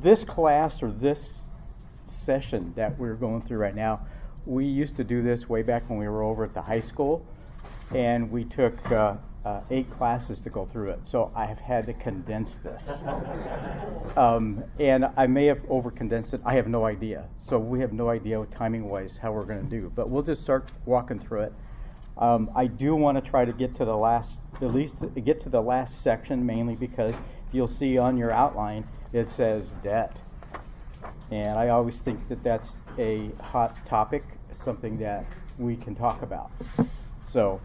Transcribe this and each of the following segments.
this class or this session that we're going through right now, we used to do this way back when we were over at the high school, and we took uh, uh, eight classes to go through it. So I have had to condense this. um, and I may have over condensed it. I have no idea. So we have no idea timing wise how we're going to do. But we'll just start walking through it. Um, I do want to try to get to the last, at least get to the last section, mainly because you'll see on your outline it says debt. And I always think that that's a hot topic, something that we can talk about. So,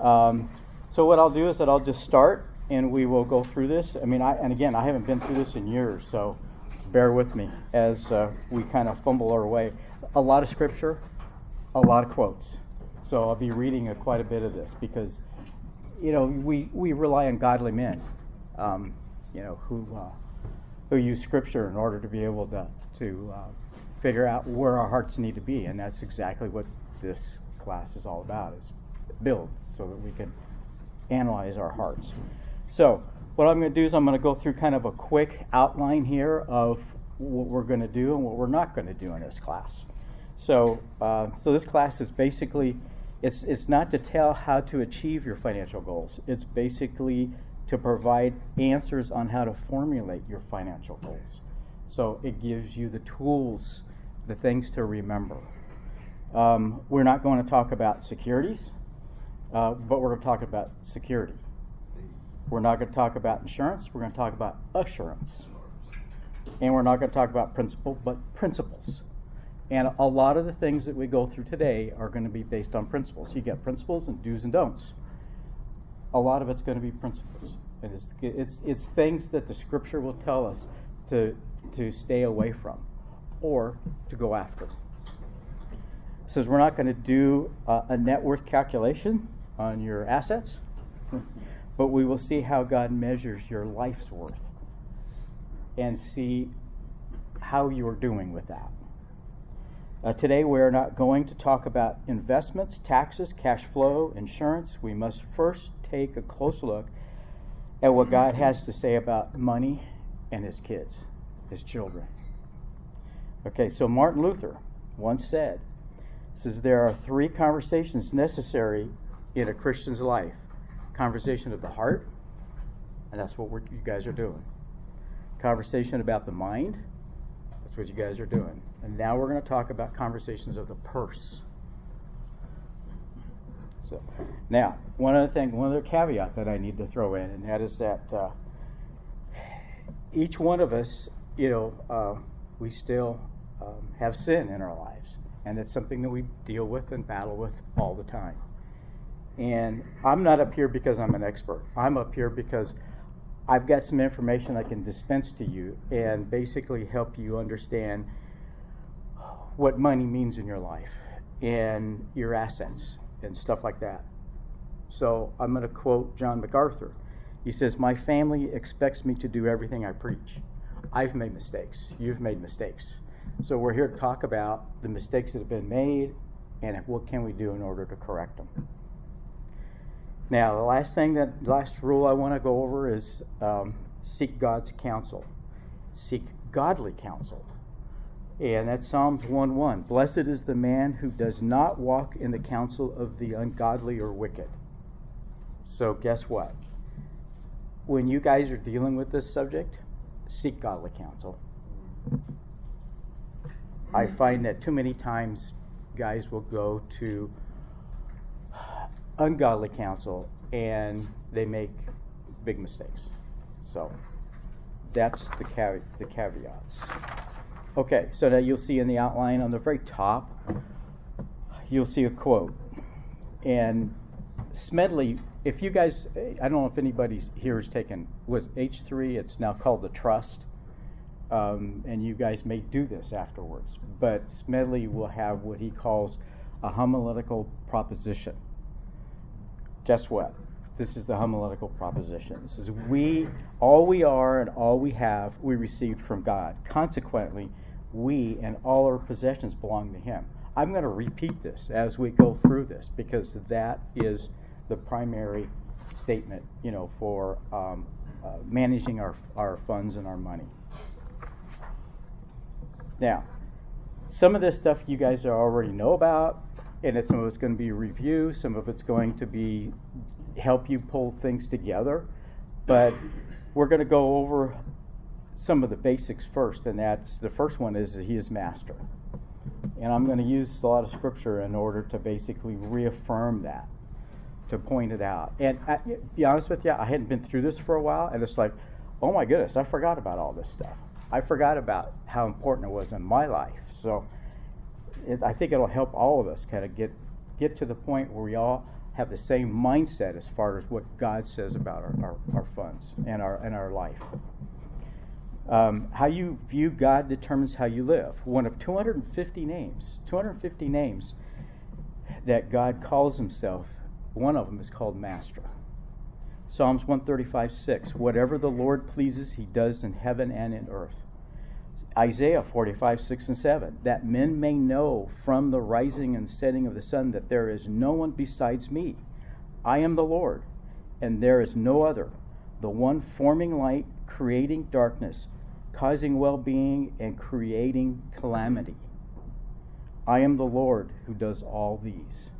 um, so what I'll do is that I'll just start and we will go through this. I mean, I, and again, I haven't been through this in years, so bear with me as uh, we kind of fumble our way. A lot of scripture, a lot of quotes. So I'll be reading a, quite a bit of this because, you know, we, we rely on godly men, um, you know, who uh, who use scripture in order to be able to to uh, figure out where our hearts need to be, and that's exactly what this class is all about: is build so that we can analyze our hearts. So, what I'm going to do is I'm going to go through kind of a quick outline here of what we're going to do and what we're not going to do in this class. So, uh, so this class is basically it's it's not to tell how to achieve your financial goals. It's basically to provide answers on how to formulate your financial goals. So it gives you the tools, the things to remember. Um, we're not going to talk about securities. Uh, but we're going to talk about security. We're not going to talk about insurance. We're going to talk about assurance. And we're not going to talk about principle, but principles. And a lot of the things that we go through today are going to be based on principles. You get principles and do's and don'ts. A lot of it's going to be principles. And it's, it's, it's things that the scripture will tell us to, to stay away from or to go after. says we're not going to do a net worth calculation on your assets, but we will see how God measures your life's worth and see how you are doing with that. Uh, today, we are not going to talk about investments, taxes, cash flow, insurance. We must first take a close look at what God has to say about money and his kids, his children. Okay, so Martin Luther once said, says there are three conversations necessary in a Christian's life conversation of the heart, and that's what you guys are doing. Conversation about the mind, that's what you guys are doing. And now we're going to talk about conversations of the purse. So, now, one other thing, one other caveat that I need to throw in, and that is that uh, each one of us, you know, uh, we still um, have sin in our lives, and it's something that we deal with and battle with all the time. And I'm not up here because I'm an expert. I'm up here because I've got some information I can dispense to you and basically help you understand what money means in your life and your assets and stuff like that. So I'm going to quote John MacArthur. He says, My family expects me to do everything I preach. I've made mistakes. You've made mistakes. So we're here to talk about the mistakes that have been made and what can we do in order to correct them. Now, the last thing that last rule I want to go over is um, seek God's counsel. Seek godly counsel. And that's Psalms 1:1. Blessed is the man who does not walk in the counsel of the ungodly or wicked. So guess what? When you guys are dealing with this subject, seek godly counsel. I find that too many times guys will go to ungodly counsel and they make big mistakes. So that's the, caveat, the caveats. Okay, so now you'll see in the outline on the very top, you'll see a quote. And Smedley, if you guys, I don't know if anybody here has taken, was H3, it's now called the Trust. Um, and you guys may do this afterwards. But Smedley will have what he calls a homiletical proposition guess what? This is the homiletical proposition. This is we, all we are and all we have, we received from God. Consequently, we and all our possessions belong to Him. I'm going to repeat this as we go through this because that is the primary statement, you know, for um, uh, managing our, our funds and our money. Now, some of this stuff you guys already know about, and some of it's going to be review, some of it's going to be help you pull things together. But we're going to go over some of the basics first, and that's the first one is He is Master. And I'm going to use a lot of scripture in order to basically reaffirm that, to point it out. And uh, I, be honest with you, I hadn't been through this for a while, and it's like, oh my goodness, I forgot about all this stuff. I forgot about how important it was in my life. So it, I think it'll help all of us kind of get get to the point where we all have the same mindset as far as what God says about our, our, our funds and our and our life. Um, how you view God determines how you live. One of 250 names, 250 names that God calls Himself. One of them is called Master. Psalms 135 6. Whatever the Lord pleases, He does in heaven and in earth. Isaiah 45 6 and 7. That men may know from the rising and setting of the sun that there is no one besides me. I am the Lord, and there is no other, the one forming light, creating darkness causing well being, and creating calamity. I am the Lord who does all these.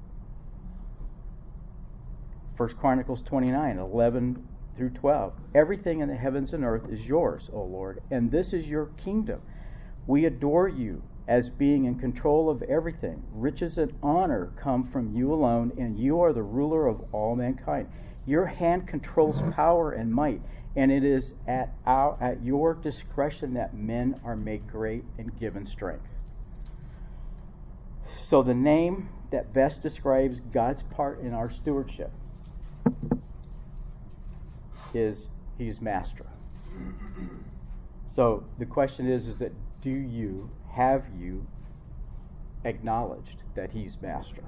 1 Chronicles 29 11 through 12. Everything in the heavens and earth is yours, O Lord, and this is your kingdom. We adore you as being in control of everything. Riches and honor come from you alone, and you are the ruler of all mankind. Your hand controls power and might and it is at, our, at your discretion that men are made great and given strength. So, the name that best describes God's part in our stewardship is He's Master. So, the question is, is that do you, have you acknowledged that He's Master?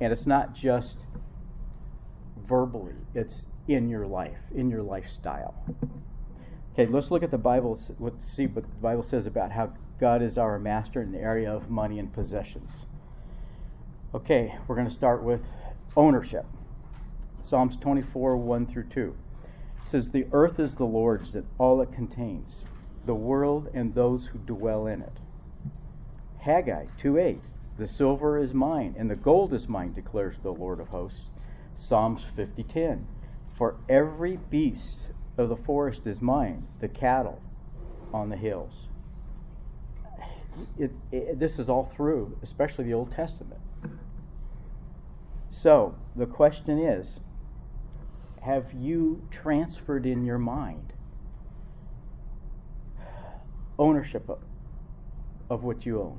And it's not just verbally, it's in your life, in your lifestyle. Okay, let's look at the Bible, let's see what the Bible says about how God is our master in the area of money and possessions. Okay, we're going to start with ownership. Psalms 24, 1 through 2. It says, The earth is the Lord's and all it contains, the world and those who dwell in it. Haggai 2 8. The silver is mine, and the gold is mine, declares the Lord of hosts. Psalms 50:10. For every beast of the forest is mine, the cattle on the hills. It, it, this is all through, especially the Old Testament. So the question is have you transferred in your mind ownership of, of what you own,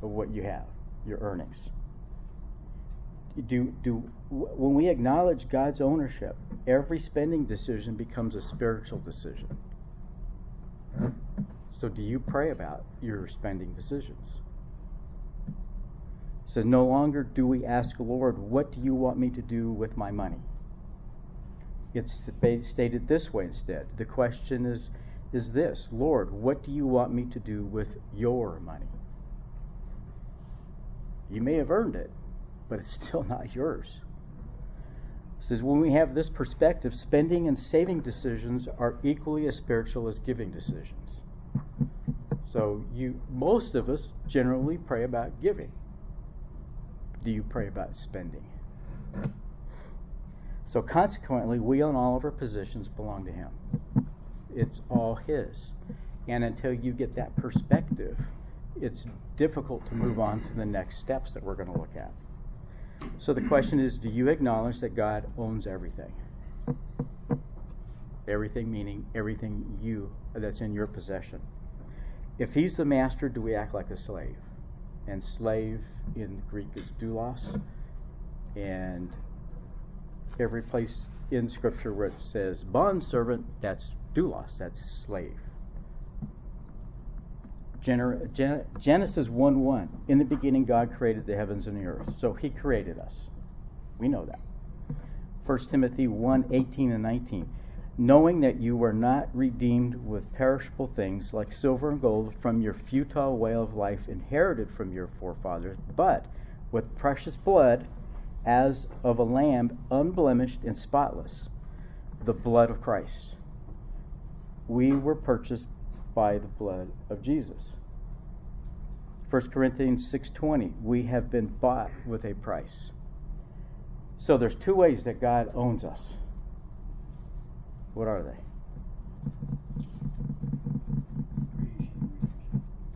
of what you have, your earnings? do do when we acknowledge God's ownership, every spending decision becomes a spiritual decision. So do you pray about your spending decisions? So no longer do we ask Lord, what do you want me to do with my money? It's stated this way instead. The question is is this, Lord, what do you want me to do with your money? You may have earned it, but it's still not yours. It says when we have this perspective, spending and saving decisions are equally as spiritual as giving decisions. So you most of us generally pray about giving. Do you pray about spending? So consequently, we own all of our positions belong to him. It's all his. And until you get that perspective, it's difficult to move on to the next steps that we're going to look at. So the question is do you acknowledge that God owns everything? Everything meaning everything you that's in your possession. If he's the master, do we act like a slave? And slave in Greek is doulos. And every place in Scripture where it says bond servant, that's doulos, that's slave. Genesis 1 1. In the beginning, God created the heavens and the earth. So he created us. We know that. 1 Timothy 1 18 and 19. Knowing that you were not redeemed with perishable things like silver and gold from your futile way of life inherited from your forefathers, but with precious blood as of a lamb unblemished and spotless, the blood of Christ. We were purchased by the blood of Jesus. 1 Corinthians 6:20 we have been bought with a price. So there's two ways that God owns us. What are they?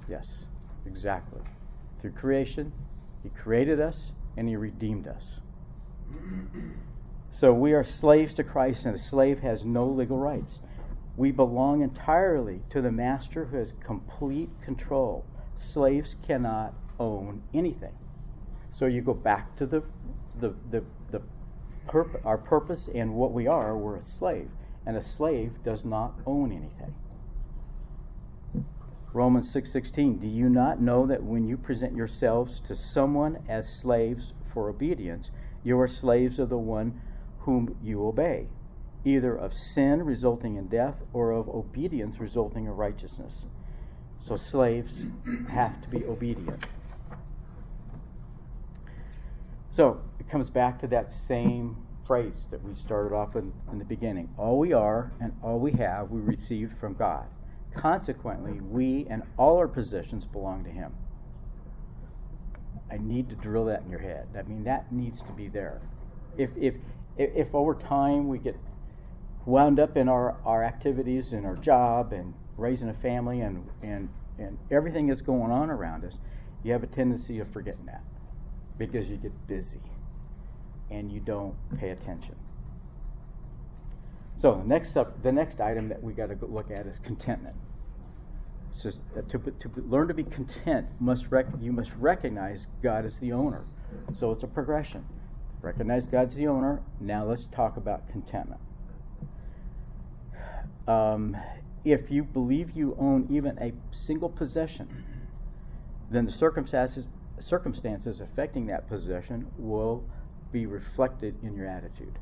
Yes, exactly. Through creation, he created us and he redeemed us. So we are slaves to Christ and a slave has no legal rights. We belong entirely to the master who has complete control slaves cannot own anything. So you go back to the the the, the our purpose and what we are. We're a slave, and a slave does not own anything. Romans six sixteen. Do you not know that when you present yourselves to someone as slaves for obedience, you are slaves of the one whom you obey, either of sin resulting in death or of obedience resulting in righteousness. So slaves have to be obedient. So it comes back to that same phrase that we started off in, in the beginning. All we are and all we have we received from God. Consequently, we and all our possessions belong to Him. I need to drill that in your head. I mean, that needs to be there. If, if, if, over time we get wound up in our, our activities and our job and raising a family and, and, and everything that's going on around us, you have a tendency of forgetting that because you get busy and you don't pay attention. So the next up, the next item that we got to look at is contentment. So to, to learn to be content, must rec- you must recognize God as the owner. So it's a progression. Recognize God's the owner. Now let's talk about contentment. Um, if you believe you own even a single possession, then the circumstances circumstances affecting that possession will be reflected in your attitude.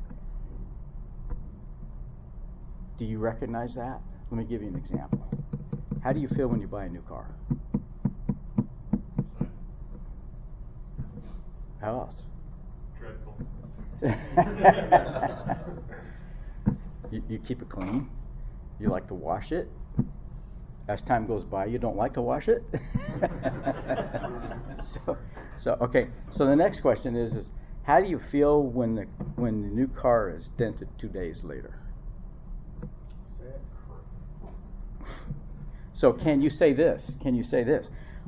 Do you recognize that? Let me give you an example. How do you feel when you buy a new car? How else? Dreadful. you, you keep it clean. You like to wash it. As time goes by, you don't like to wash it. so, so okay. So the next question is: is how do you feel when the when the new car is dented two days later? So can you say this? Can you say this?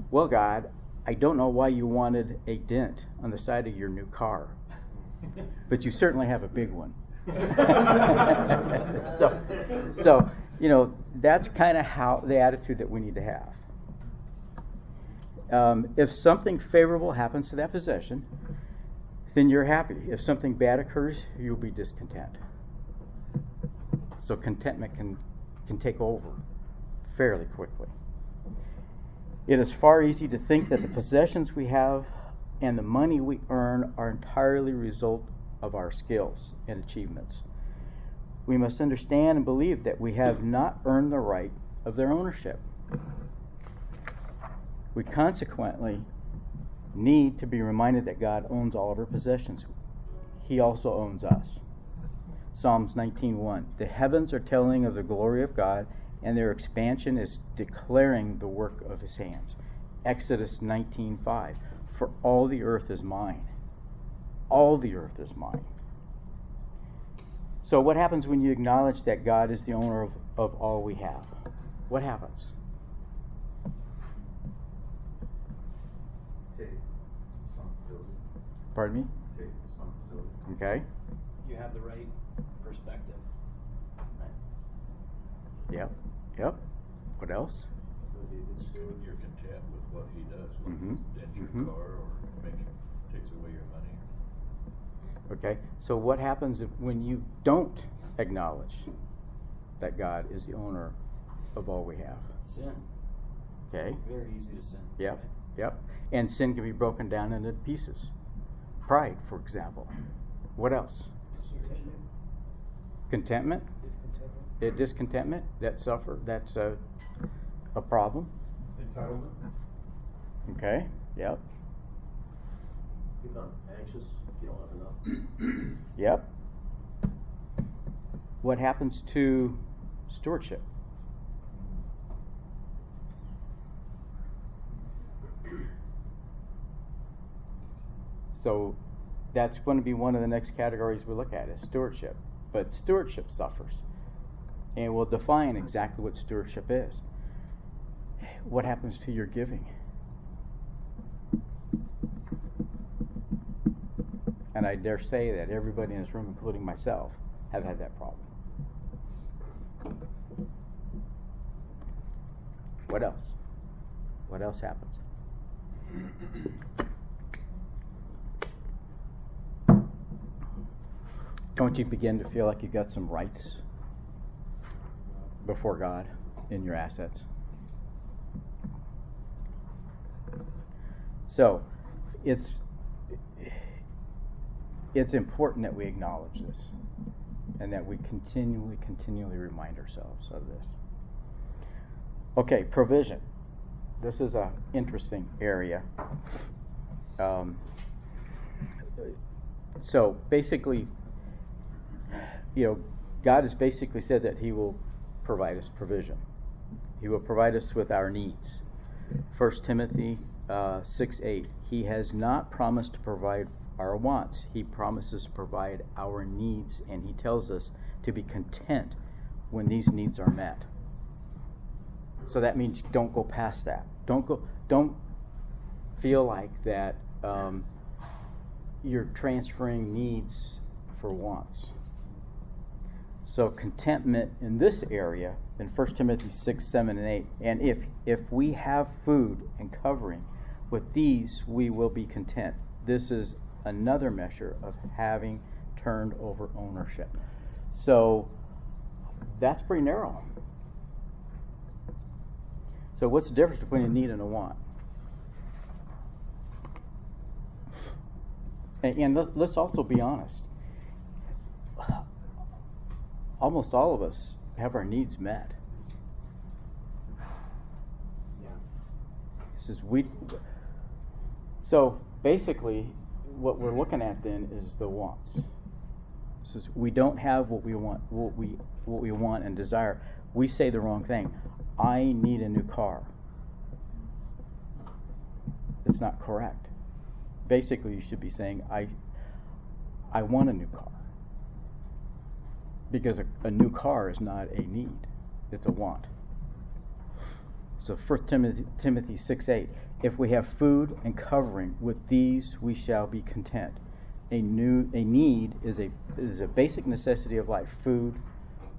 Well, God, I don't know why you wanted a dent on the side of your new car, but you certainly have a big one. so, so you know that's kind of how the attitude that we need to have. Um, if something favorable happens to that possession, then you're happy. If something bad occurs, you'll be discontent. So contentment can can take over fairly quickly. It is far easy to think that the possessions we have and the money we earn are entirely result of our skills and achievements. We must understand and believe that we have not earned the right of their ownership. We consequently need to be reminded that God owns all of our possessions. He also owns us. Psalms 19:1 The heavens are telling of the glory of God and their expansion is declaring the work of his hands. Exodus 19:5 For all the earth is mine. All the earth is mine. So what happens when you acknowledge that God is the owner of, of all we have? What happens? Take responsibility. Pardon me? Take responsibility. Okay. You have the right perspective. Right? Yep. Yep. What else? So David Stewart, You're content with what he does, like Mhm. dent your Mhm. car or makes you, takes away your money. Okay. So what happens if, when you don't acknowledge that God is the owner of all we have? Sin. Okay. Very easy to sin. Yep, right? yep. And sin can be broken down into pieces. Pride, for example. What else? Contentment discontentment, that suffer, that's a, a problem. Entitlement. Okay, yep. You're anxious if you don't have enough. yep. What happens to stewardship? So that's going to be one of the next categories we look at is stewardship. But stewardship suffers. And we'll define exactly what stewardship is. What happens to your giving? And I dare say that everybody in this room, including myself, have had that problem. What else? What else happens? Don't you begin to feel like you've got some rights before God in your assets? So, it's it's important that we acknowledge this and that we continually continually remind ourselves of this. Okay, provision. This is a interesting area. Um, so basically, you know, God has basically said that He will provide us provision. He will provide us with our needs. First Timothy uh, six eight. He has not promised to provide our wants. He promises to provide our needs, and He tells us to be content when these needs are met. So that means don't go past that. Don't go. Don't feel like that um, you're transferring needs for wants. So contentment in this area in 1 Timothy 6, 7, and 8. And if if we have food and covering, with these we will be content. This is another measure of having turned over ownership. So that's pretty narrow. So what's the difference between a need and a want? And, and let, let's also be honest. Almost all of us have our needs met. Yeah. This is we. So basically, what we're looking at then is the wants. This is we don't have what we want, what we what we want and desire. We say the wrong thing. I need a new car. It's not correct. Basically, you should be saying I I want a new car. Because a, a new car is not a need; it's a want. So 1 Timothy, Timothy 6 8. If we have food and covering, with these we shall be content. A new a need is a is a basic necessity of life: food,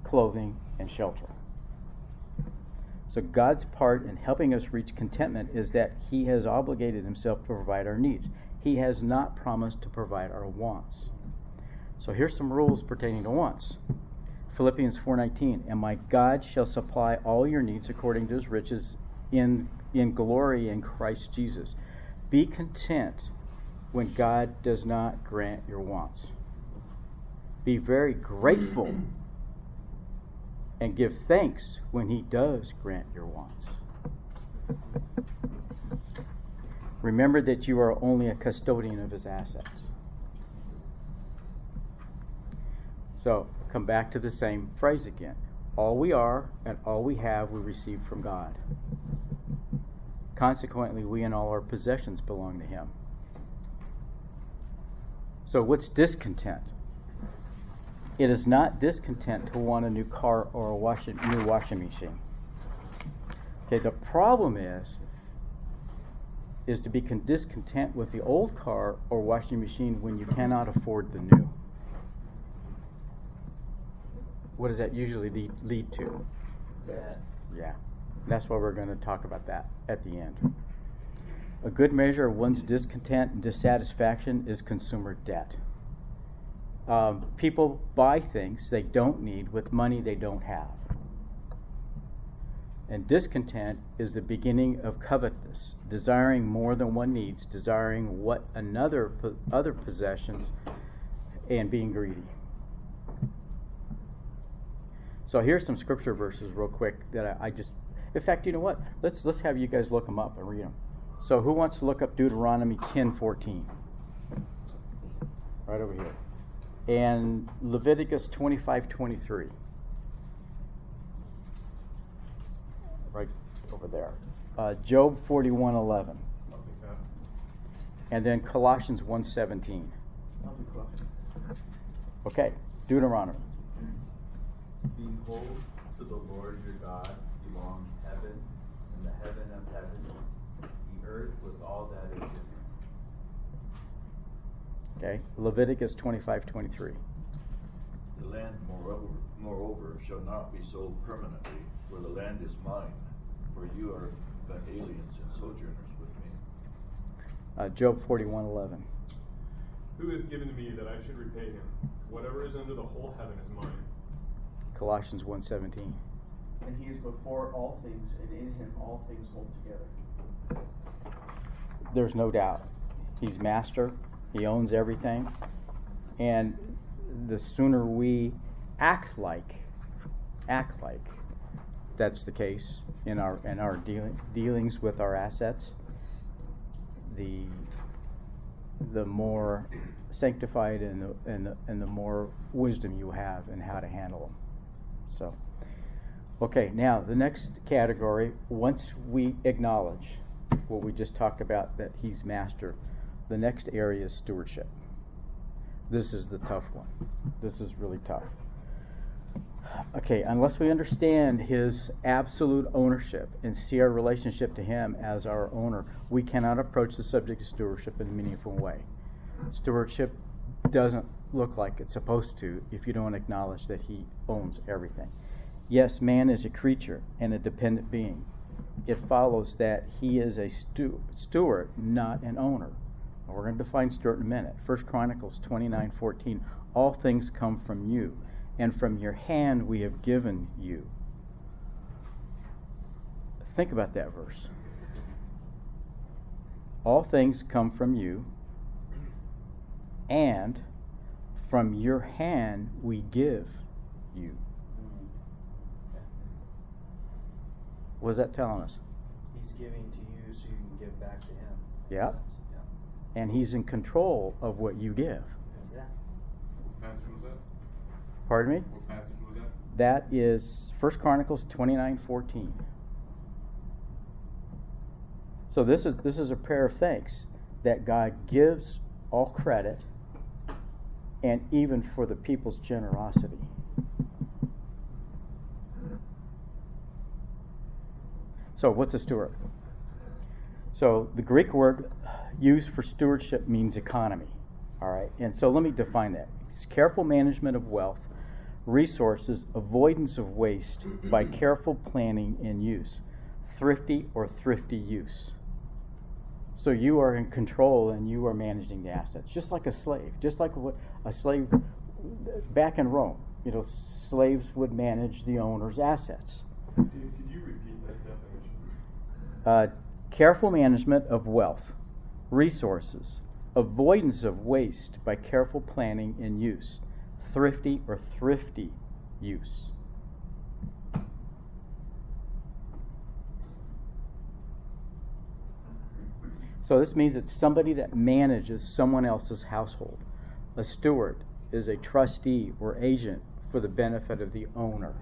clothing, and shelter. So God's part in helping us reach contentment is that He has obligated Himself to provide our needs. He has not promised to provide our wants. So here's some rules pertaining to wants. Philippians 4:19, and my God shall supply all your needs according to his riches in in glory in Christ Jesus. Be content when God does not grant your wants. Be very grateful and give thanks when he does grant your wants. Remember that you are only a custodian of his assets. So, come back to the same phrase again. All we are and all we have we receive from God. Consequently, we and all our possessions belong to Him. So, what's discontent? It is not discontent to want a new car or a washing, new washing machine. Okay, the problem is is to be discontent with the old car or washing machine when you cannot afford the new. What does that usually lead, lead to? Yeah, that's why we're going to talk about that at the end. A good measure of one's discontent and dissatisfaction is consumer debt. Um, people buy things they don't need with money they don't have. And discontent is the beginning of covetousness, desiring more than one needs, desiring what another other possessions, and being greedy. So here's some scripture verses real quick that I, I just. In fact, you know what? Let's let's have you guys look them up and read them. So who wants to look up Deuteronomy ten fourteen? Right over here, and Leviticus twenty five twenty three. Right over there. Uh, Job forty one eleven. And then Colossians 1:17. I'll do Colossians. Okay, Deuteronomy. Behold, to the Lord your God belongs heaven and the heaven of heavens, the earth with all that is in it. Okay, Leviticus 25:23. The land moreover, moreover shall not be sold permanently, for the land is mine, for you are but aliens and sojourners with me. Uh, Job 41:11. Who has given to me that I should repay him? Whatever is under the whole heaven is mine. Colossians 1:17. And he is before all things, and in him all things hold together. There's no doubt. He's master. He owns everything. And the sooner we act like act like that's the case in our in our dealing, dealings with our assets, the the more sanctified and the, and the, and the more wisdom you have in how to handle them. So, okay, now the next category, once we acknowledge what we just talked about that he's master, the next area is stewardship. This is the tough one. This is really tough. Okay, unless we understand his absolute ownership and see our relationship to him as our owner, we cannot approach the subject of stewardship in a meaningful way. Stewardship doesn't look like it's supposed to if you don't acknowledge that he owns everything. Yes, man is a creature and a dependent being. It follows that he is a stu- steward, not an owner. We're going to define steward in a minute. First Chronicles 29:14. All things come from you, and from your hand we have given you. Think about that verse. All things come from you, and from your hand we give you. What is that telling us? He's giving to you so you can give back to him. Yep. Yeah. And he's in control of what you give. Yeah. What passage was that? Pardon me? What passage was that? That is First Chronicles twenty nine fourteen. So this is this is a prayer of thanks that God gives all credit and even for the people's generosity. So what's a steward? So the Greek word used for stewardship means economy. All right. And so let me define that. It's careful management of wealth, resources, avoidance of waste by careful planning and use, thrifty or thrifty use. So you are in control and you are managing the assets, just like a slave, just like what a slave back in Rome. You know, slaves would manage the owner's assets. Could you repeat that definition? Uh, careful management of wealth, resources, avoidance of waste by careful planning and use, thrifty or thrifty use. So this means it's somebody that manages someone else's household. A steward is a trustee or agent for the benefit of the owner.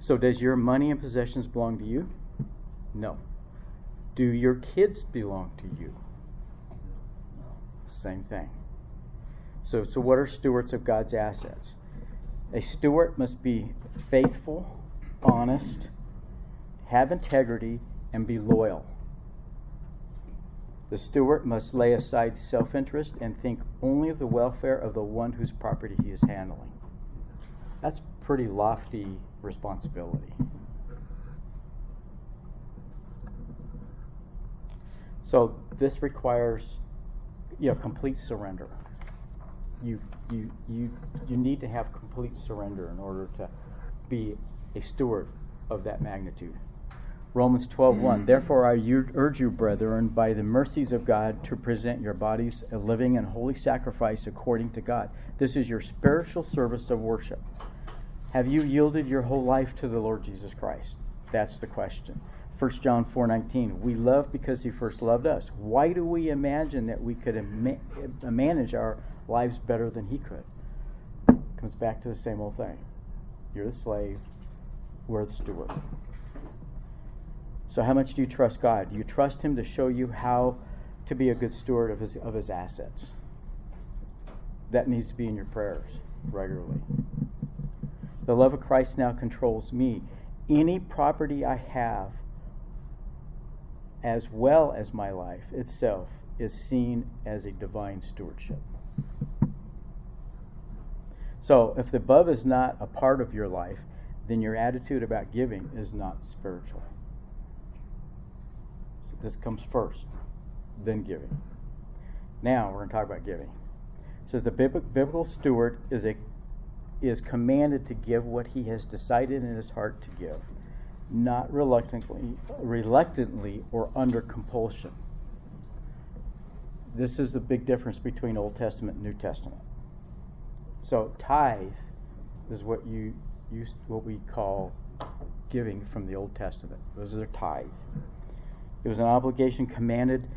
So, does your money and possessions belong to you? No. Do your kids belong to you? No. Same thing. So, so what are stewards of God's assets? A steward must be faithful, honest, have integrity, and be loyal. The steward must lay aside self interest and think only of the welfare of the one whose property he is handling. That's pretty lofty responsibility. So this requires you know complete surrender. You you you you need to have complete surrender in order to be a steward of that magnitude. Romans 12:1 mm. Therefore I urge you brethren by the mercies of God to present your bodies a living and holy sacrifice according to God. This is your spiritual service of worship. Have you yielded your whole life to the Lord Jesus Christ? That's the question. 1 John 4:19 We love because he first loved us. Why do we imagine that we could ima- uh, manage our lives better than he could? Comes back to the same old thing. You're the slave, we're the steward. So, how much do you trust God? Do you trust Him to show you how to be a good steward of His, of his assets? That needs to be in your prayers regularly. The love of Christ now controls me. Any property I have, as well as my life itself, is seen as a divine stewardship. So, if the above is not a part of your life, then your attitude about giving is not spiritual. This comes first, then giving. Now we're going to talk about giving. It says the biblical steward is a is commanded to give what he has decided in his heart to give, not reluctantly, reluctantly or under compulsion. This is a big difference between Old Testament and New Testament. So tithe is what you use what we call giving from the Old Testament. Those are tithe. It was an obligation commanded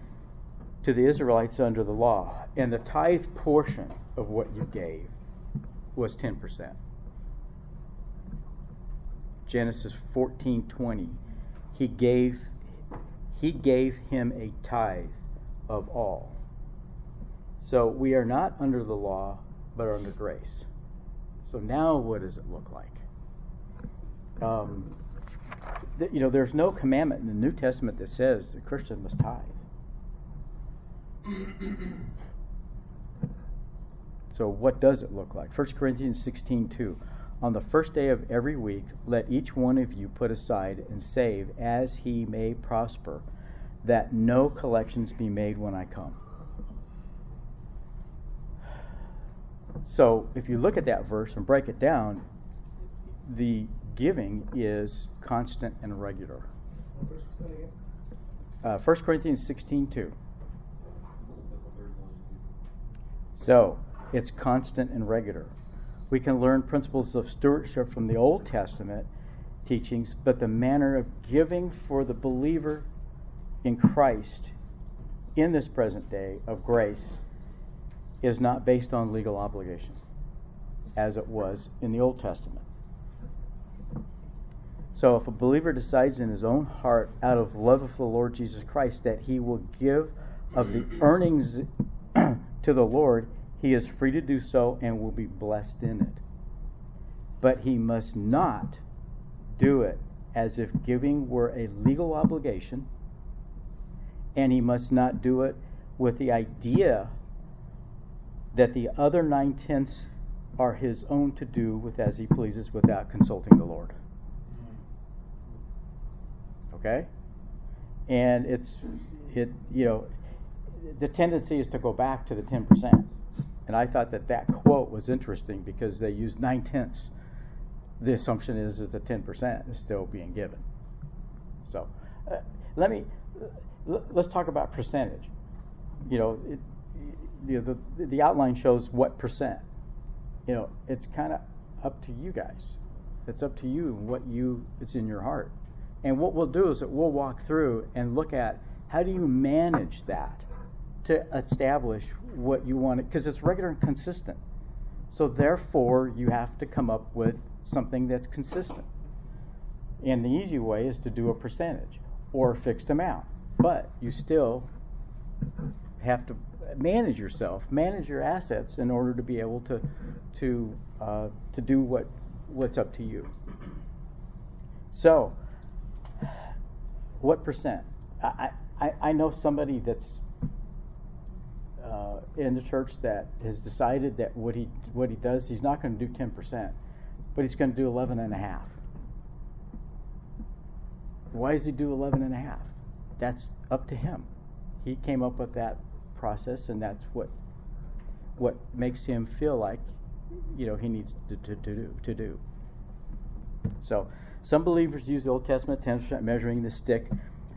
to the Israelites under the law, and the tithe portion of what you gave was 10%. Genesis 14:20 He gave he gave him a tithe of all. So we are not under the law but are under grace. So now what does it look like? Um, you know, there's no commandment in the New Testament that says the Christian must tithe. So what does it look like? 1 Corinthians 16:2. On the first day of every week, let each one of you put aside and save as he may prosper, that no collections be made when I come. So, if you look at that verse and break it down, the giving is constant and regular. What verse was that again? Uh, 1 Corinthians 16:2. So, it's constant and regular. We can learn principles of stewardship from the Old Testament teachings, but the manner of giving for the believer in Christ in this present day of grace is not based on legal obligation as it was in the Old Testament. So if a believer decides in his own heart, out of love of the Lord Jesus Christ, that he will give of the earnings to the Lord, he is free to do so and will be blessed in it. But he must not do it as if giving were a legal obligation, and he must not do it with the idea that the other nine tenths are his own to do with as he pleases without consulting the Lord. Okay? And it's, it, you know, the tendency is to go back to the 10%. And I thought that that quote was interesting because they used nine tenths. The assumption is that the 10% is still being given. So uh, let me, uh, let's talk about percentage. You know, it, you know, the, the outline shows what percent. You know, it's kind of up to you guys. It's up to you what you it's in your heart. And what we'll do is that we'll walk through and look at how do you manage that to establish what you want because it's regular and consistent. So therefore, you have to come up with something that's consistent. And the easy way is to do a percentage or a fixed amount, but you still have to manage yourself, manage your assets in order to be able to to uh, to do what what's up to you. So, what percent? I I, I know somebody that's uh, in the church that has decided that what he what he does, he's not going to do ten percent, but he's going to do eleven and a half. Why does he do eleven and a half? That's up to him. He came up with that process, and that's what what makes him feel like you know he needs to, to, to do to do. So some believers use the Old Testament 10% measuring the stick,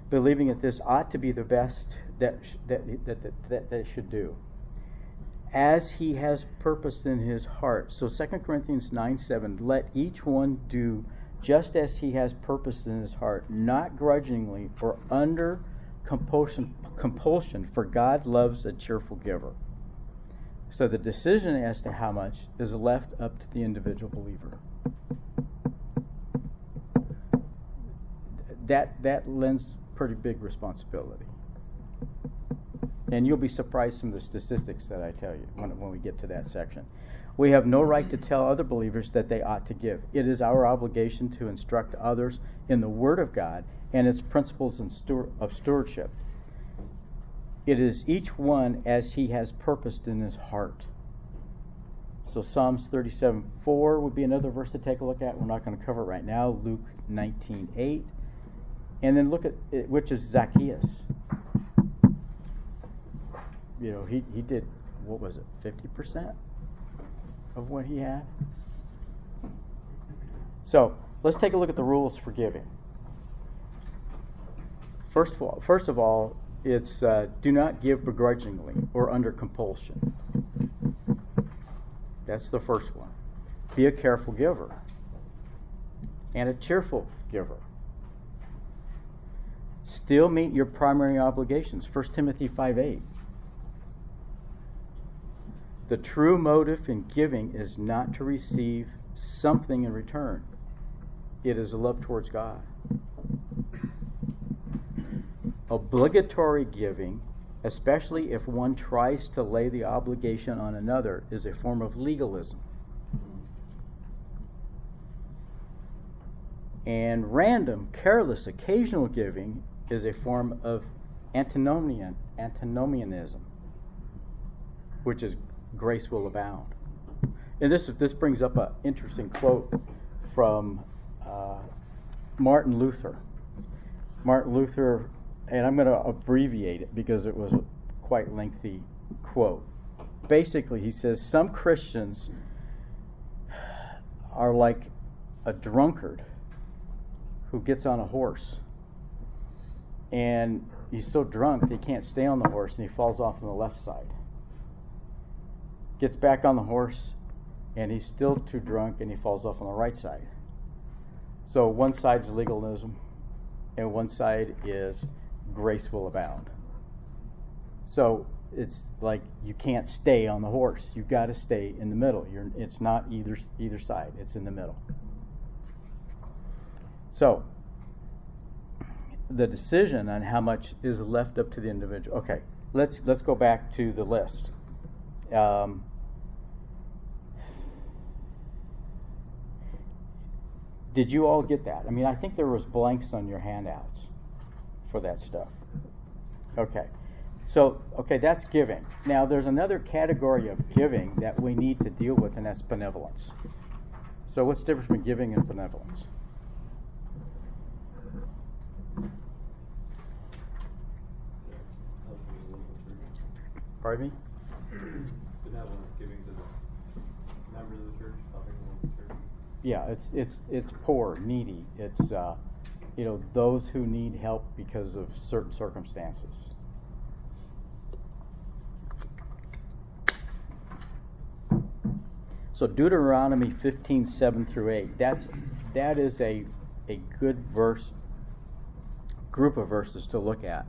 believing that this ought to be the best that that that that, that, that should do. As he has purposed in his heart. So 2 Corinthians 9 7, let each one do just as he has purposed in his heart, not grudgingly or under compulsion, compulsion, for God loves a cheerful giver. So the decision as to how much is left up to the individual believer. That that lends pretty big responsibility. And you'll be surprised some of the statistics that I tell you when, when we get to that section. We have no right to tell other believers that they ought to give. It is our obligation to instruct others in the Word of God and its principles of stewardship. It is each one as he has purposed in his heart. So Psalms 37 4 would be another verse to take a look at. We're not going to cover it right now. Luke 19 8. And then look at it, which is Zacchaeus. You know, he, he did, what was it, 50% of what he had? So let's take a look at the rules for giving. First of all, first of all, it's uh, do not give begrudgingly or under compulsion. That's the first one. Be a careful giver and a cheerful giver. Still meet your primary obligations. 1 Timothy 5 8. The true motive in giving is not to receive something in return, it is a love towards God. Obligatory giving, especially if one tries to lay the obligation on another, is a form of legalism. And random, careless, occasional giving is a form of antinomian, antinomianism, which is grace will abound. And this this brings up an interesting quote from uh, Martin Luther. Martin Luther, and I'm going to abbreviate it because it was a quite lengthy quote. Basically, he says some Christians are like a drunkard who gets on a horse and he's so drunk that he can't stay on the horse and he falls off on the left side. Gets back on the horse and he's still too drunk and he falls off on the right side. So one side's legalism and one side is grace will abound. So it's like you can't stay on the horse. You've got to stay in the middle. You're, it's not either either side. It's in the middle. So the decision on how much is left up to the individual. Okay, let's let's go back to the list. Um, did you all get that? I mean, I think there was blanks on your handouts for that stuff. Okay. So, okay, that's giving. Now, there's another category of giving that we need to deal with, and that's benevolence. So, what's the difference between giving and benevolence? Pardon me? Giving to the members of the church, helping the church. Yeah, it's it's it's poor, needy. It's uh, you know those who need help because of certain circumstances. So Deuteronomy fifteen seven through eight. That's that is a a good verse group of verses to look at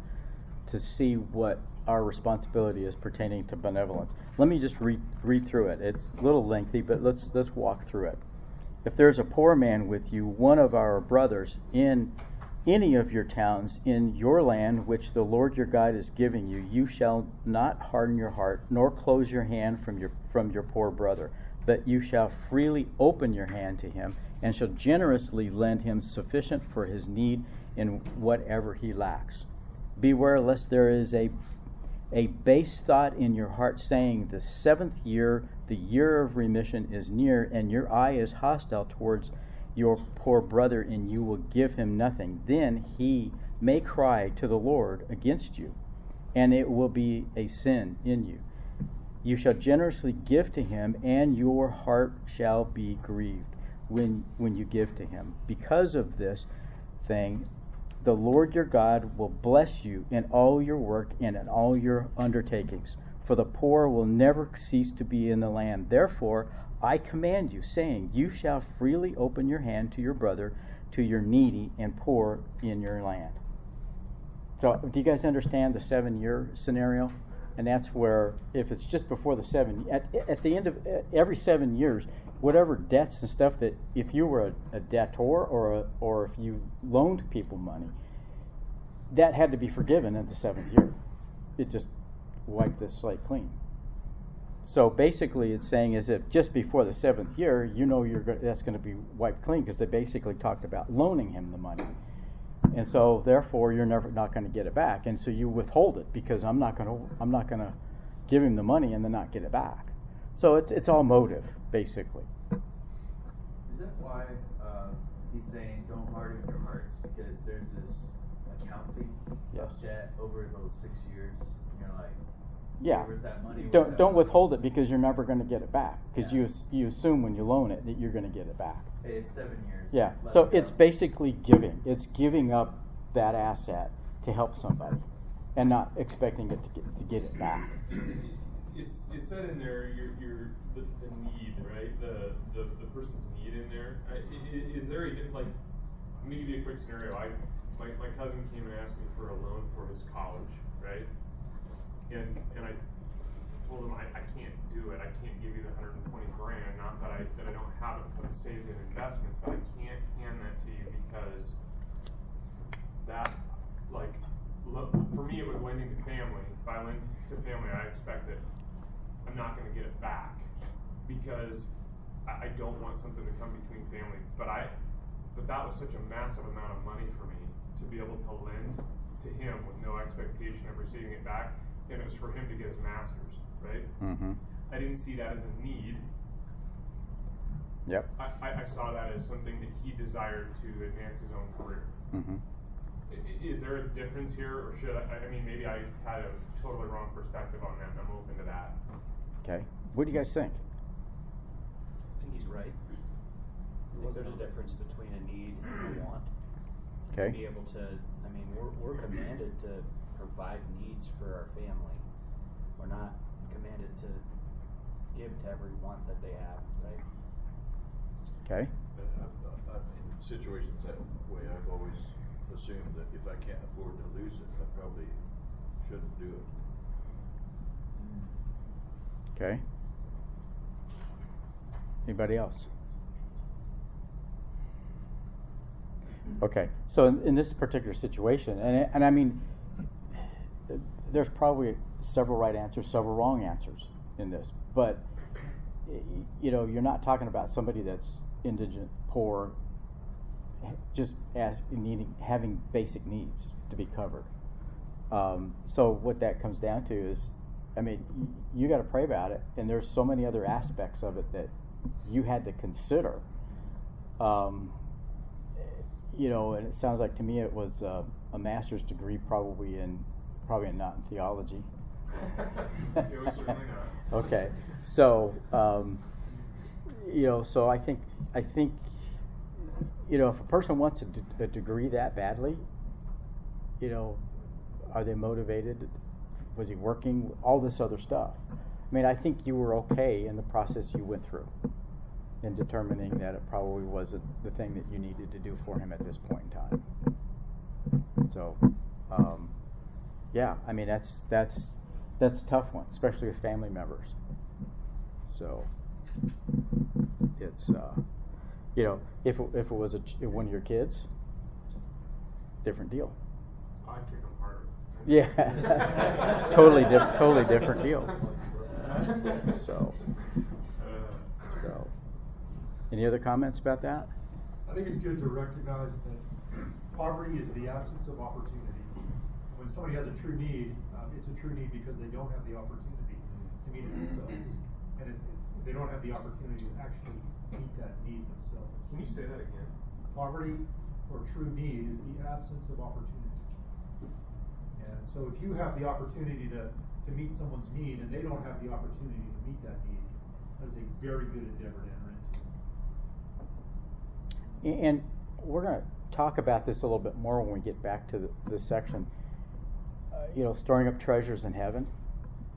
to see what our responsibility is pertaining to benevolence. Let me just read read through it. It's a little lengthy, but let's let's walk through it. If there's a poor man with you, one of our brothers in any of your towns in your land which the Lord your God is giving you, you shall not harden your heart, nor close your hand from your from your poor brother, but you shall freely open your hand to him, and shall generously lend him sufficient for his need in whatever he lacks. Beware lest there is a a base thought in your heart saying, The seventh year, the year of remission, is near, and your eye is hostile towards your poor brother, and you will give him nothing. Then he may cry to the Lord against you, and it will be a sin in you. You shall generously give to him, and your heart shall be grieved when, when you give to him. Because of this thing, the Lord your God will bless you in all your work and in all your undertakings. For the poor will never cease to be in the land. Therefore, I command you, saying, You shall freely open your hand to your brother, to your needy and poor in your land. So, do you guys understand the seven year scenario? And that's where, if it's just before the seven, at, at the end of every seven years, whatever debts and stuff that, if you were a, a debtor or a, or if you loaned people money, that had to be forgiven in the seventh year. It just wiped the slate clean. So basically, it's saying is if just before the seventh year, you know you're that's going to be wiped clean because they basically talked about loaning him the money, and so therefore you're never not going to get it back, and so you withhold it because I'm not going to I'm not going to give him the money and then not get it back. So it's it's all motive basically. Is that why uh, he's saying don't harden your hearts? Because there's this accounting Yes. of debt over those six years. And you're like, Yeah. where's that money? Don't don't money? withhold it because you're never going to get it back because Yeah. you you assume when you loan it that you're going to get it back. Hey, it's seven years. Yeah, so it go. it's basically giving. It's giving up that asset to help somebody and not expecting it to get, to get it back. It's, it said in there, your, your, the, the need, right, the, the, the person's need in there, I- i- i- is there a, like, let me give you a quick scenario, I, my, my cousin came and asked me for a loan for his college, right? And, and I told him I, I can't do it, I can't give you the hundred and twenty grand, not that I, that I don't have it put saved in investments, but I can't hand that to you because that, like, for me, it was lending to family. If I lend to family, I expect that I'm not gonna get it back because I, I don't want something to come between family. But I, but that was such a massive amount of money for me to be able to lend to him with no expectation of receiving it back. And it was for him to get his master's, right? Mm-hmm. I didn't see that as a need. Yep. I, I, I saw that as something that he desired to advance his own career. Mm-hmm. Is there a difference here, or should I, I mean, maybe I had a totally wrong perspective on that, and I'm open to that. Okay. What do you guys think? I think he's right. I think there's a difference between a need and a want. Okay. To be able to, I mean, we're, we're commanded to provide needs for our family. We're not commanded to give to every want that they have, right? Okay. And I've, I've, in situations that way, I've always assumed that if I can't afford to lose it, I probably shouldn't do it. Okay. Anybody else? Okay, so in, in this particular situation, and, and I mean, there's probably several right answers, several wrong answers in this, but you know, you're not talking about somebody that's indigent, poor, just as needing having basic needs to be covered. Um, so what that comes down to is, I mean, you got to pray about it, and there's so many other aspects of it that you had to consider. Um, you know, and it sounds like to me it was uh, a master's degree, probably in probably not in theology. It was certainly not. Okay, so um, you know, so I think I think you know if a person wants a, de- a degree that badly, you know, are they motivated? Was he working? All this other stuff. I mean, I think you were okay in the process you went through in determining that it probably wasn't the thing that you needed to do for him at this point in time. So, um, yeah, I mean that's that's that's a tough one, especially with family members. So it's uh, you know if it, if it was a, one of your kids, different deal. I harder. Yeah, totally diff- totally different deal. So, Uh, so, any other comments about that? I think it's good to recognize that poverty is the absence of opportunity. When somebody has a true need, um, it's a true need because they don't have the opportunity to meet it themselves. And it, it- they don't have the opportunity to actually meet that need themselves. Can you say that again? Poverty or true need is the absence of opportunity. And so if you have the opportunity to, to meet someone's need and they don't have the opportunity to meet that need, that is a very good endeavor to enter into. And we're going to talk about this a little bit more when we get back to the, this section. Uh, you know, storing up treasures in heaven,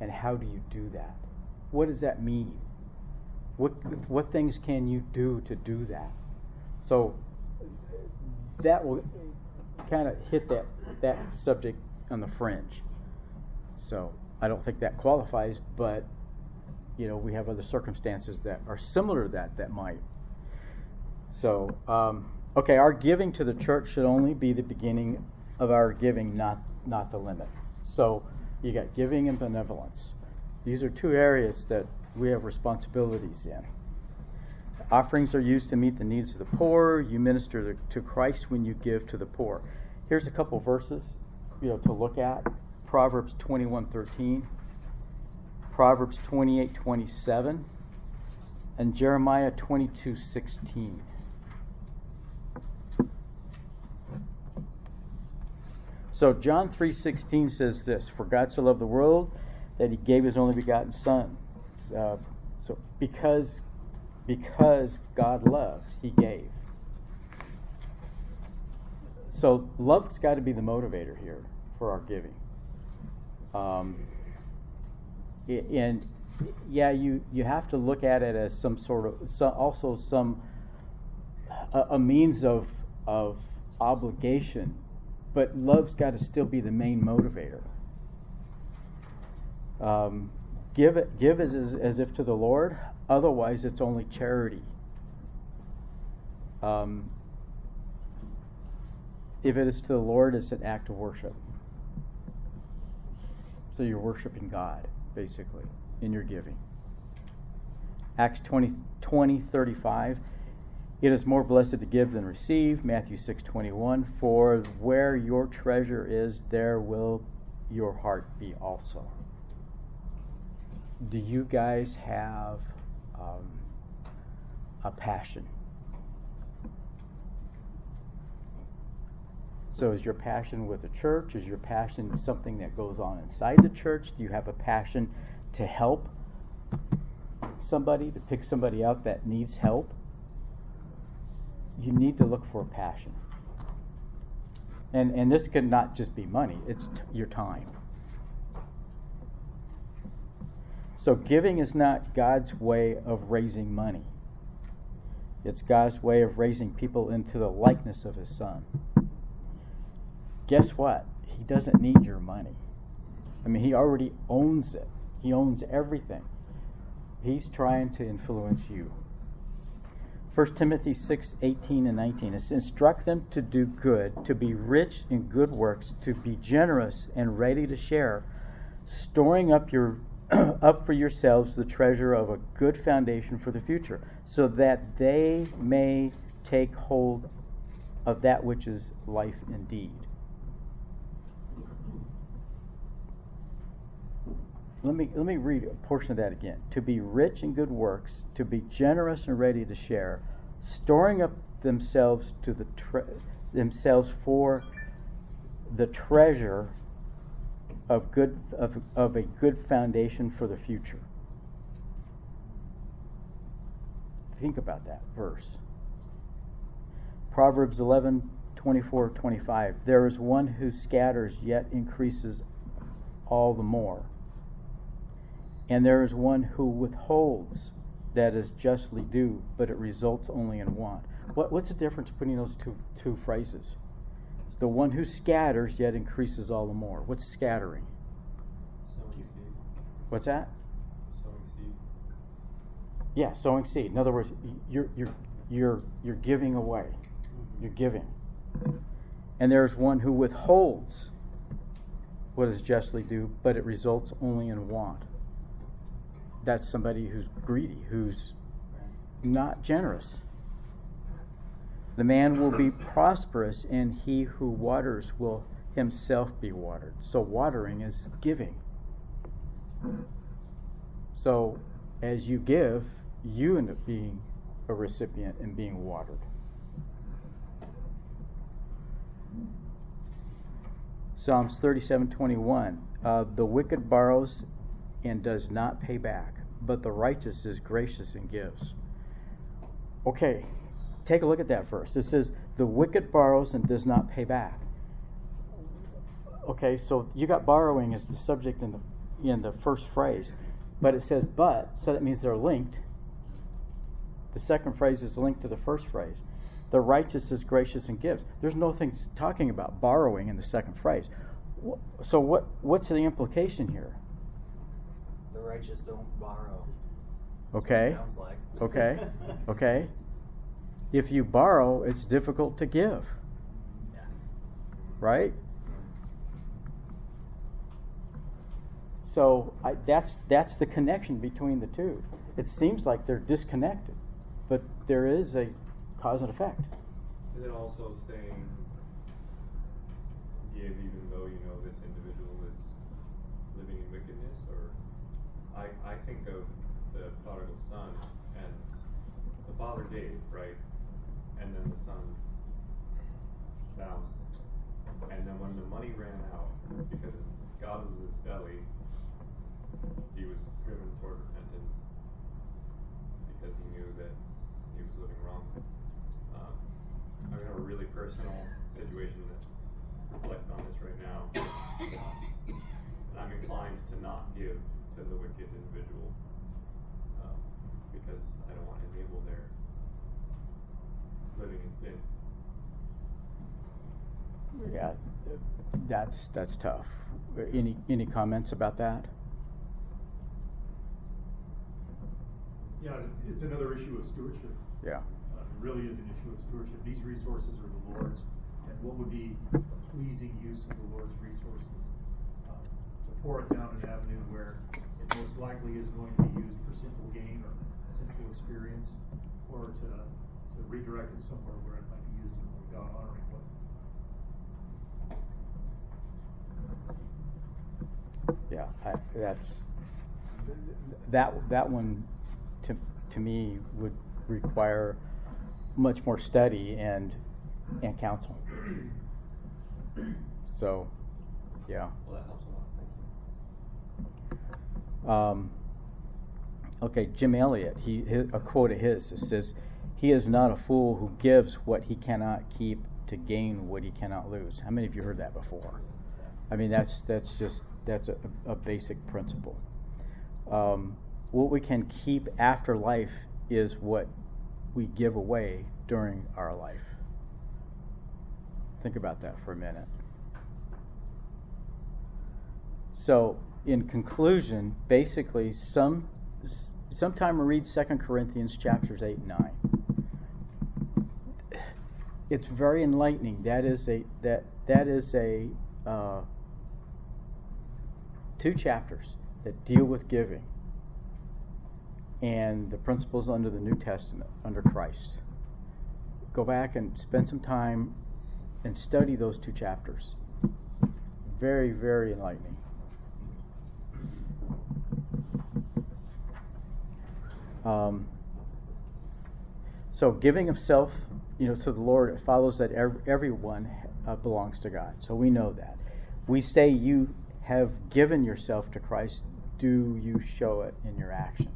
and how do you do that? What does that mean? What what things can you do to do that? So that will kind of hit that that subject on the fringe. So I don't think that qualifies, but you know, we have other circumstances that are similar to that that might. So, um, okay, our giving to the church should only be the beginning of our giving, not not the limit. So, you got giving and benevolence. These are two areas that we have responsibilities in. Offerings are used to meet the needs of the poor. You minister to Christ when you give to the poor. Here's a couple verses, you know, to look at. Proverbs 21:13, Proverbs 28:27, and Jeremiah 22:16. So John 3:16 says this, "For God so loved the world that he gave his only begotten son." Uh, so because because God loved, he gave. So love's got to be the motivator here for our giving. Um, and yeah, you you have to look at it as some sort of so also some a, a means of of obligation, but love's got to still be the main motivator. Um, give it give as, as as if to the Lord. Otherwise, it's only charity. Um, if it is to the Lord, it's an act of worship. So you're worshiping God, basically, in your giving. Acts 20, 20 35. It is more blessed to give than receive. Matthew 6 21. For where your treasure is, there will your heart be also. Do you guys have um, a passion? So, is your passion with the church? Is your passion something that goes on inside the church? Do you have a passion to help somebody, to pick somebody out that needs help? You need to look for a passion. And, and this could not just be money, it's t- your time. So, giving is not God's way of raising money, it's God's way of raising people into the likeness of His Son guess what? He doesn't need your money. I mean, he already owns it, he owns everything. He's trying to influence you. 1 Timothy 6 18 and 19. It's instruct them to do good, to be rich in good works, to be generous and ready to share, storing up your up for yourselves the treasure of a good foundation for the future, so that they may take hold of that which is life indeed. Let me let me read a portion of that again. To be rich in good works, to be generous and ready to share, storing up themselves to the tre- themselves for the treasure of good of, of a good foundation for the future. Think about that verse. Proverbs 11, 24, 25. There is one who scatters yet increases all the more and there is one who withholds that is justly due, but it results only in want. What, what's the difference between those two, two phrases? It's the one who scatters yet increases all the more. What's scattering? Sowing seed. What's that? Sowing seed. Yeah, sowing seed. In other words, you're you're you're you're giving away. Mm-hmm. You're giving. And there's one who withholds what is justly due, but it results only in want that's somebody who's greedy, who's not generous. The man will be prosperous, and he who waters will himself be watered. So, watering is giving. So, as you give, you end up being a recipient and being watered. Psalms 37:21 uh, The wicked borrows and does not pay back, but the righteous is gracious and gives. Okay, take a look at that verse. It says, The wicked borrows and does not pay back. Okay, so you got borrowing as the subject in the in the first phrase, but it says but, so that means they're linked. The second phrase is linked to the first phrase. The righteous is gracious and gives. There's no thing talking about borrowing in the second phrase. So what what's the implication here? Righteous don't borrow. That's what it Okay. Sounds like. Okay. Okay. If you borrow, it's difficult to give, Yeah. right? So I, that's that's the connection between the two. It seems like they're disconnected, but there is a cause and effect. Is it also saying give even though you know this individual is living in wickedness? Or I, I think of the prodigal son and the father gave, right? And then the son bounced. And then when the money ran out, because God was his belly, he was driven toward repentance because he knew that he was living wrong. Um, I have a really personal situation that's that's tough. Any any comments about that? Yeah, it's, it's another issue of stewardship. Yeah. Uh, it really is an issue of stewardship. These resources are the Lord's, and what would be a pleasing use of the Lord's resources? Uh, To pour it down an avenue where it most likely is going to be used for simple gain or simple experience, or to, to redirect it somewhere where it might be used in more God honoring way. Yeah, I, that's that that one to to me would require much more study and and counsel. So, yeah. Well, that helps a lot. Thank you. Um, okay, Jim Elliot. He his, a quote of his it says, "He is not a fool who gives what he cannot keep to gain what he cannot lose." How many of you heard that before? I mean, that's that's just that's a, a basic principle. Um, what we can keep after life is what we give away during our life. Think about that for a minute. So, in conclusion, basically, some sometime read Second Corinthians chapters eight and nine. It's very enlightening. That is a that that is a uh, two chapters that deal with giving and the principles under the New Testament, under Christ. Go back and spend some time and study those two chapters. Very, very enlightening. Um, so, giving of self, you know, to the Lord, it follows that ev- everyone uh, belongs to God. So we know that. We say you have given yourself to Christ. Do you show it in your actions?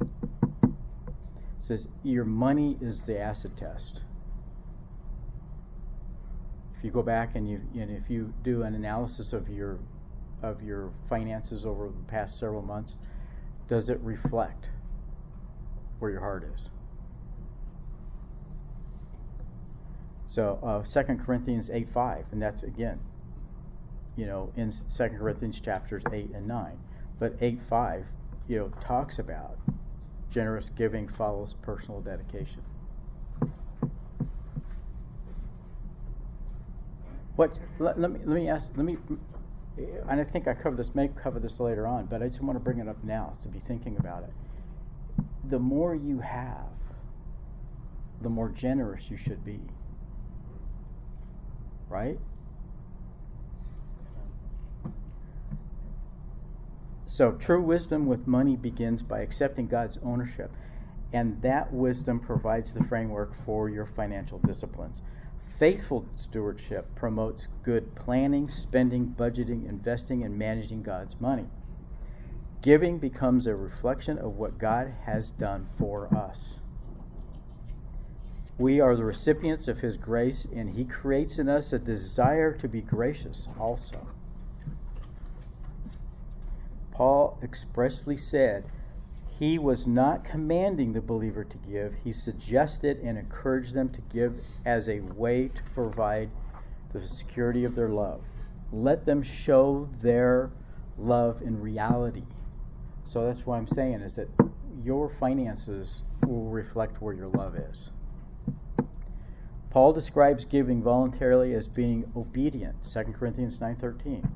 It says your money is the acid test. If you go back and you and if you do an analysis of your of your finances over the past several months, does it reflect where your heart is? So, uh, 2 Corinthians 8 5, and that's again, you know, in 2 Corinthians chapters 8 and 9. But 8 5, you know, talks about generous giving follows personal dedication. What, let, let me, let me ask, let me, and I think I covered this, may cover this later on, but I just want to bring it up now to be thinking about it. The more you have, the more generous you should be. Right? So, true wisdom with money begins by accepting God's ownership, and that wisdom provides the framework for your financial disciplines. Faithful stewardship promotes good planning, spending, budgeting, investing, and managing God's money. Giving becomes a reflection of what God has done for us. We are the recipients of His grace, and He creates in us a desire to be gracious also. Paul expressly said he was not commanding the believer to give, he suggested and encouraged them to give as a way to provide the security of their love. Let them show their love in reality. So that's what I'm saying is that your finances will reflect where your love is. Paul describes giving voluntarily as being obedient, 2 Corinthians 9:13.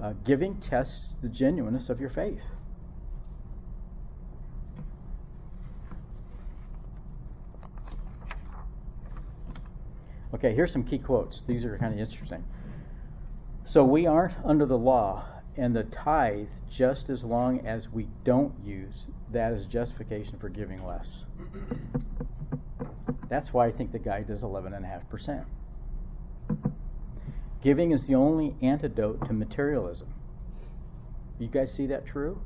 Uh, giving tests the genuineness of your faith. Okay, here's some key quotes. These are kind of interesting. So we aren't under the law, and the tithe, just as long as we don't use that as justification for giving less. That's why I think the guy does 11.5%. Giving is the only antidote to materialism. You guys see that true?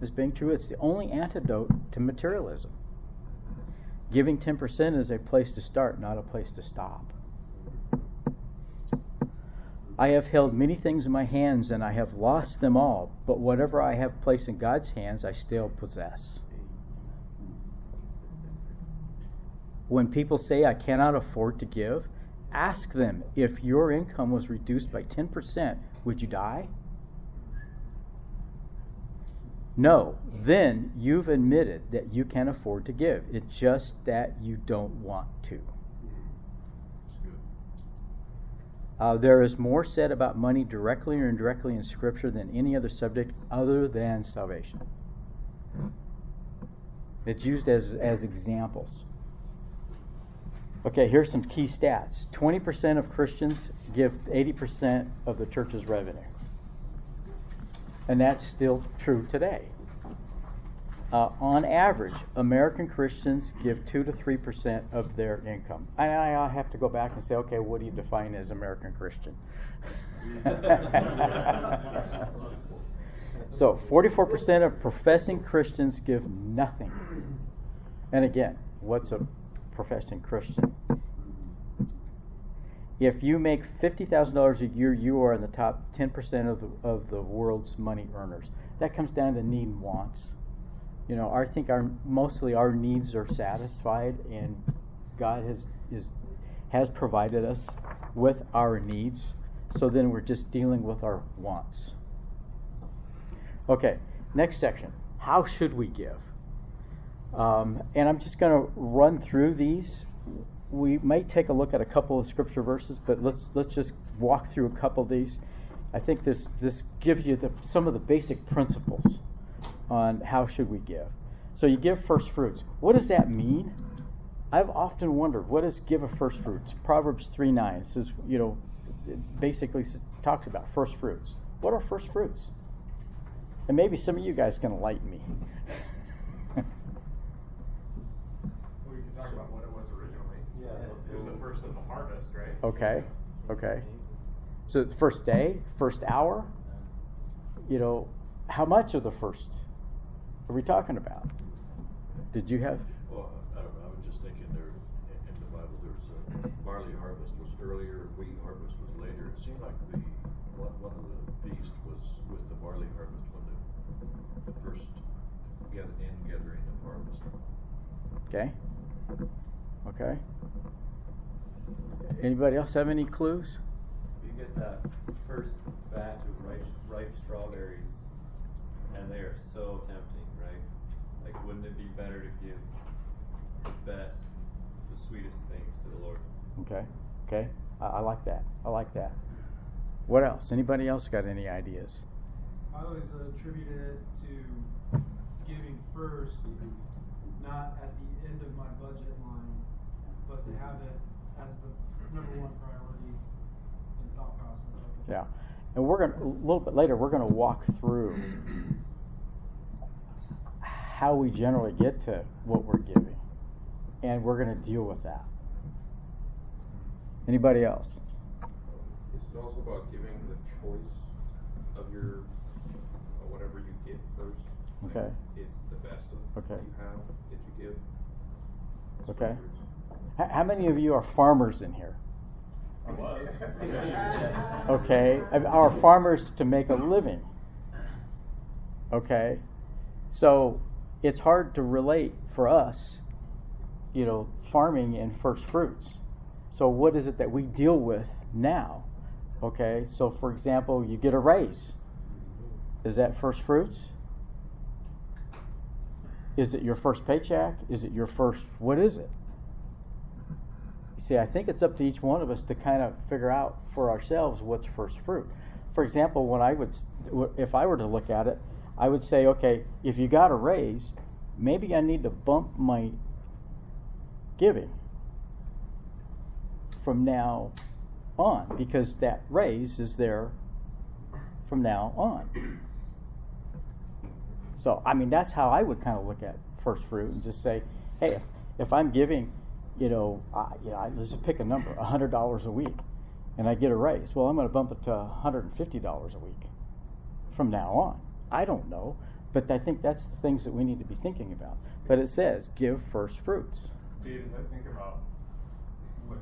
As being true? It's the only antidote to materialism. Giving 10% is a place to start, not a place to stop. I have held many things in my hands and I have lost them all, but whatever I have placed in God's hands, I still possess. When people say I cannot afford to give, ask them if your income was reduced by 10%, would you die? No, then you've admitted that you can afford to give. It's just that you don't want to. Uh, there is more said about money directly or indirectly in Scripture than any other subject other than salvation. It's used as, as examples. Okay, here's some key stats 20% of Christians give 80% of the church's revenue. And that's still true today. Uh, on average, American Christians give 2 to 3% of their income. I, I have to go back and say, okay, what do you define as American Christian? so, 44% of professing Christians give nothing. And again, what's a professing Christian? If you make $50,000 a year, you are in the top 10% of the, of the world's money earners. That comes down to need and wants you know, I think our mostly our needs are satisfied, and God has is has provided us with our needs. So then we're just dealing with our wants. Okay, next section. How should we give? Um, and I'm just going to run through these. We might take a look at a couple of scripture verses, but let's let's just walk through a couple of these. I think this this gives you the, some of the basic principles on how should we give. So you give first fruits. What does that mean? I've often wondered what does give a first fruits. Proverbs three nine says you know basically talks about first fruits. What are first fruits? And maybe some of you guys can enlighten me. well, we can talk about what it was originally. Yeah. It was the first of the harvest, right? Okay. Okay. So the first day, first hour. You know, how much of the first are we talking about? Did you have? Well, I, I was just thinking there, in, in the Bible, there's a barley harvest was earlier, wheat harvest was later. It seemed like the, one, one of the feast was with the barley harvest, when the, the first get, in gathering of harvest. Okay. Okay. Anybody else have any clues? You get that first batch of ripe, ripe strawberries, and they are so tempting, right? Like, wouldn't it be better to give the best, the sweetest things to the Lord? Okay. Okay. I, I like that. I like that. What else? Anybody else got any ideas? I always attributed it to giving first, not at the end of my budget line, but to have it as the number one priority in thought process. Yeah. And we're going to, a little bit later, we're going to walk through how we generally get to what we're giving. And we're going to deal with that. Anybody else? Is it also about giving the choice of your uh, whatever you get first? Like, Okay. It's the best of Okay. what you have that you give. Okay. How many of you are farmers in here? Okay. Are farmers to make a living? Okay. So it's hard to relate for us, you know, farming and first fruits. So what is it that we deal with now? Okay. So for example, you get a raise. Is that first fruits? Is it your first paycheck? Is it your first, what is it? See, I think it's up to each one of us to kind of figure out for ourselves what's first fruit. For example, when I would, if I were to look at it, I would say, okay, if you got a raise, maybe I need to bump my giving from now on because that raise is there from now on. So, I mean, that's how I would kind of look at first fruit and just say, hey, if, if I'm giving, you know, uh, you know, I- let's just pick a number, hundred dollars a week, and I get a raise. Well, I'm going to bump it to hundred and fifty dollars a week from now on. I don't know, but I think that's the things that we need to be thinking about. But it says give first fruits. Dave, as I think about when,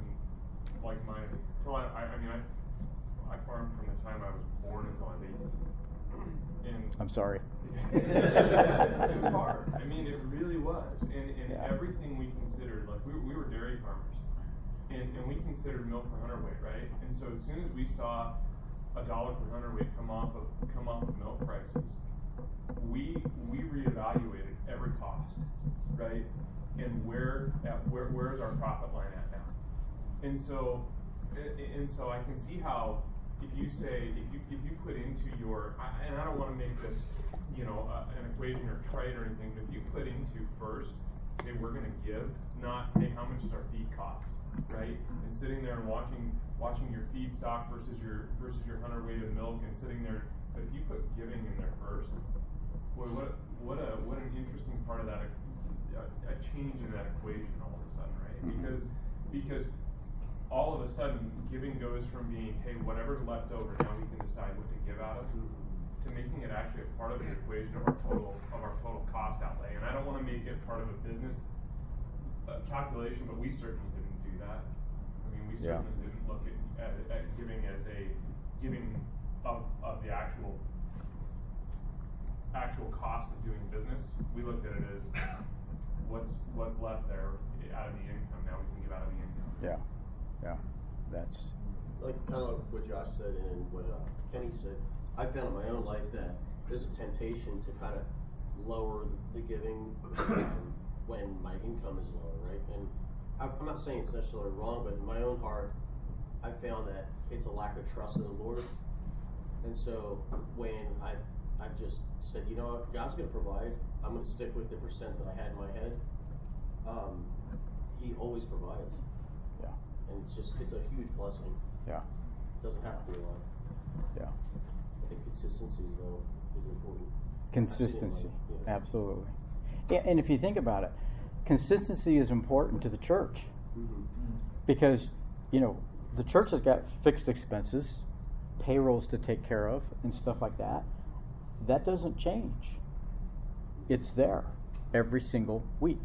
like my, so I, I, I mean, I, I farmed from the time I was born until I was eighteen. And I'm sorry. it was hard. I mean, it really was. And, and Yeah. everything we like, we, we were dairy farmers. And, and we considered milk per hundredweight, right? And so as soon as we saw a dollar per hundredweight come off of, come off of milk prices, we, we reevaluated every cost, right? And where, at, where, where's our profit line at now? And so, and so I can see how, if you say, if you, if you put into your, and I don't wanna make this, you know, uh, an equation or trite or anything, but if you put into first, hey, we're gonna give, not, hey, how much does our feed cost, right? And sitting there and watching, watching your feed stock versus your, versus your hundredweight of milk and sitting there, but if you put giving in there first, boy, what, what a, what an interesting part of that, a, a change in that equation all of a sudden, right? Mm-hmm. Because, because all of a sudden, giving goes from being, hey, whatever's left over, now we can decide what to give out of, to making it actually a part of the equation of our total, of our total cost outlay. And I don't wanna make it part of a business, uh, calculation, but we certainly didn't do that. I mean, we Yeah. certainly didn't look at, at, at giving as a, giving of, of the actual, actual cost of doing business. We looked at it as, what's, what's left there out of the income, now we can give out of the income. Yeah, yeah, that's like kind of like what Josh said and what uh, Kenny said, I found in my own life that there's a temptation to kind of lower the giving um, when my income is lower, right? And I, I'm not saying it's necessarily wrong, but in my own heart, I found that it's a lack of trust in the Lord. And so when I I just said, you know, if God's going to provide, I'm going to stick with the percent that I had in my head. Um, he always provides, yeah, and it's just it's a huge blessing. yeah, Doesn't have to be a lot. yeah. I think consistency is though is important. Consistency, Yeah. absolutely. Yeah, and if you think about it, consistency is important to the church Mm-hmm. because you know the church has got fixed expenses, payrolls to take care of, and stuff like that. That doesn't change. It's there every single week.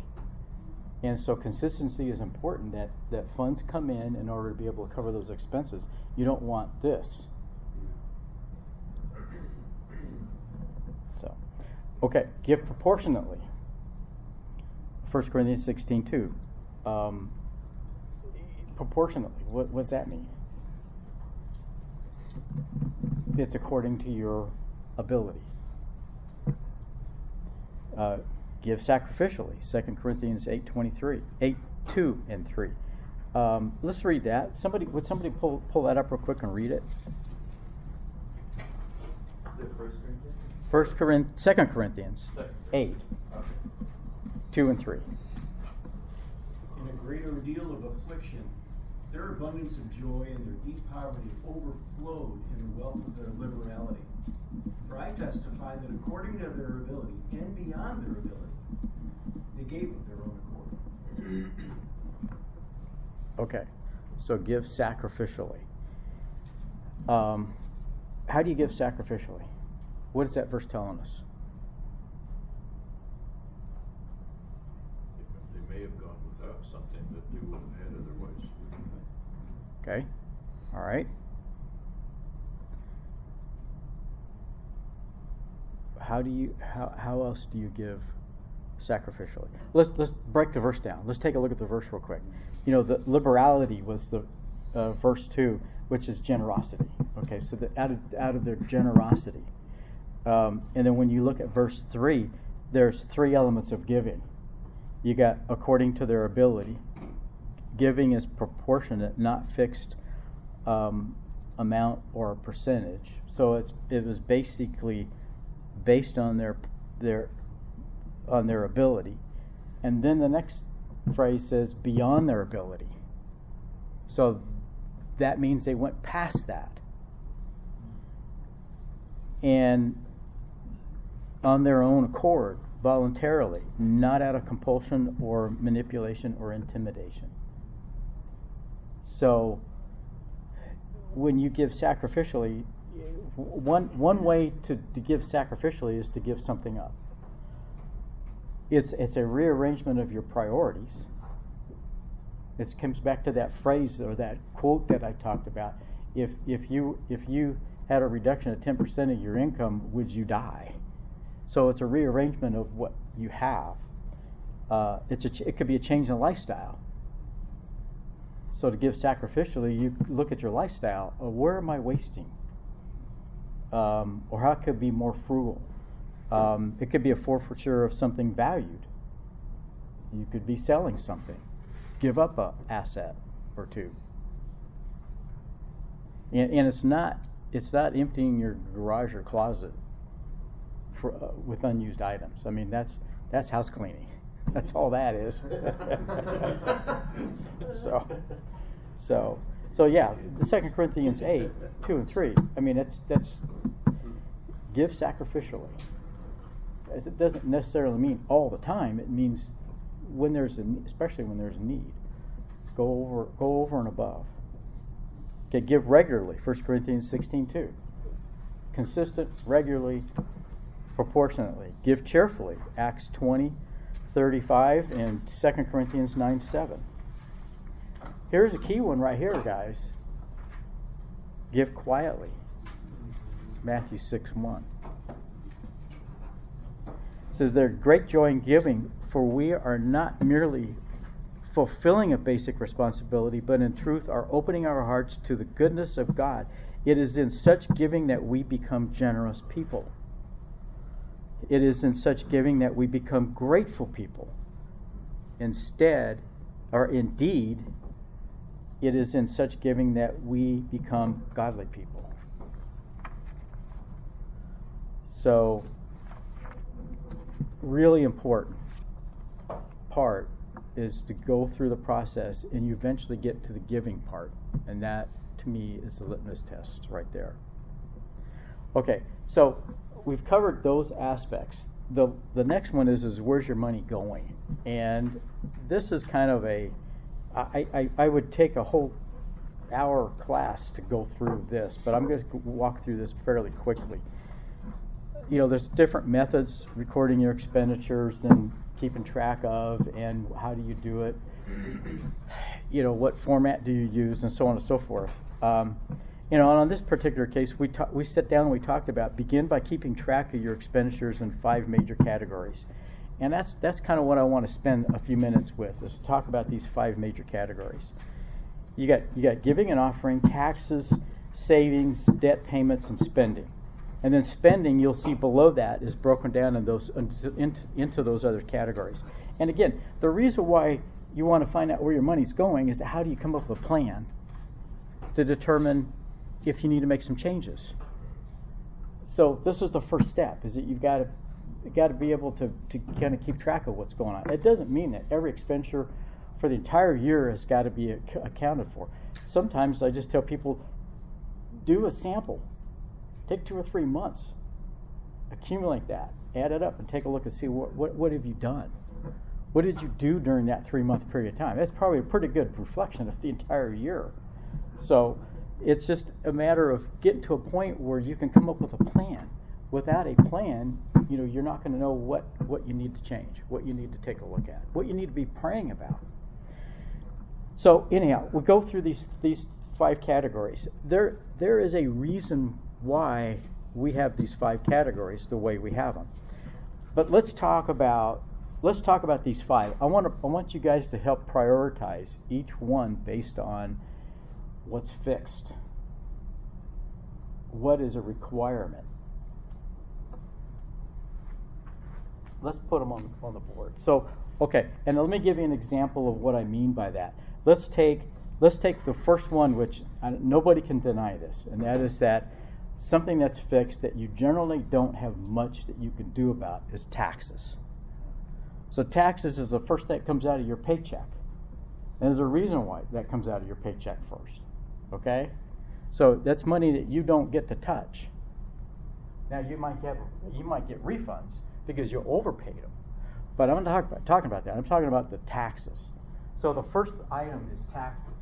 And so consistency is important that, that funds come in in order to be able to cover those expenses. You don't want this. So, okay, give proportionately. 1 Corinthians 16 2. Um, proportionately, what, what does that mean? It's according to your ability. Uh, give sacrificially. 2 Corinthians 8 23. 8 2 and 3. Um, let's read that. Somebody would somebody pull pull that up real quick and read it? First Corinthians? Corinth, Second Corinthians, eight, two and three. In a great deal of affliction, their abundance of joy and their deep poverty overflowed in the wealth of their liberality. For I testify that according to their ability and beyond their ability, they gave of their own accord. Okay, so give sacrificially. Um, how do you give sacrificially? What is that verse telling us? They may have gone without something that they would have had otherwise. Okay, all right. How do you how how else do you give sacrificially? Let's let's break the verse down. Let's take a look at the verse real quick. You know, the liberality was the uh, verse two, which is generosity. Okay, so the, out of out of their generosity, Um, and then when you look at verse 3, there's three elements of giving. You got according to their ability. Giving is proportionate, not fixed um, amount or percentage. So it's it was basically based on their their on their ability. And then the next phrase says beyond their ability. So that means they went past that. And on their own accord, voluntarily, not out of compulsion or manipulation or intimidation. So when you give sacrificially, one, one way to, to give sacrificially is to give something up. It's, it's a rearrangement of your priorities. It comes back to that phrase or that quote that I talked about. If, if, you, if you had a reduction of 10% of your income, would you die? So it's a rearrangement of what you have. Uh, it's a it could be a change in lifestyle. So to give sacrificially, you look at your lifestyle. Uh, where am I wasting? Um, or how could be more frugal? Um, it could be a forfeiture of something valued. You could be selling something. Give up a asset or two. And, and it's not it's not emptying your garage or closet for, uh, with unused items. I mean that's that's house cleaning. That's all that is. so, so, so yeah, the Second Corinthians eight, two and three. I mean, that's that's give sacrificially. It doesn't necessarily mean all the time. It means when there's a, especially when there's a need. Go over, go over and above. Okay, give regularly. 1 Corinthians sixteen two. Consistent, regularly, proportionately. Give cheerfully. Acts twenty 35 and 2 Corinthians 9 7. Here's a key one right here, guys. Give quietly. Matthew 6 1. It says, There's great joy in giving, for we are not merely fulfilling a basic responsibility, but in truth are opening our hearts to the goodness of God. It is in such giving that we become generous people. It is in such giving that we become grateful people. Instead, or indeed, it is in such giving that we become godly people. So, really important part is to go through the process and you eventually get to the giving part. And that, to me, is the litmus test right there. Okay, so we've covered those aspects. The, the next one is, is where's your money going? And this is kind of a, I, I, I would take a whole hour class to go through this, but I'm going to walk through this fairly quickly. You know, there's different methods recording your expenditures and keeping track of, and how do you do it? You know, what format do you use, and so on and so forth. Um, you know, and on this particular case, we ta- we sat down and we talked about begin by keeping track of your expenditures in five major categories, and that's that's kind of what I want to spend a few minutes with is to talk about these five major categories. You got you got giving and offering, taxes, savings, debt payments, and spending, and then spending you'll see below that is broken down in those into, into those other categories. And again, the reason why you want to find out where your money's going is how do you come up with a plan to determine if you need to make some changes. So this is the first step: is that you've got to got to be able to, to kind of keep track of what's going on. It doesn't mean that every expenditure for the entire year has got to be ac- accounted for. Sometimes I just tell people, do a sample, take two or three months, accumulate that, add it up, and take a look and see what what, what have you done. What did you do during that three month period of time? That's probably a pretty good reflection of the entire year. So it's just a matter of getting to a point where you can come up with a plan. Without a plan, you know, you're not going to know what, what you need to change, what you need to take a look at, what you need to be praying about. So anyhow, we go through these these five categories. There there is a reason why we have these five categories the way we have them. But let's talk about let's talk about these five. I want to, I want you guys to help prioritize each one based on what's fixed, what is a requirement, let's put them on, on the board. So, okay, and let me give you an example of what I mean by that. Let's take, let's take the first one, which uh, nobody can deny this, and that is that something that's fixed that you generally don't have much that you can do about is taxes. So taxes is the first thing that comes out of your paycheck. And there's a reason why that comes out of your paycheck first. Okay? So that's money that you don't get to touch. Now you might get you might get refunds because you overpaid them. But I'm not talk about, talking about that. I'm talking about the taxes. So the first item is taxes.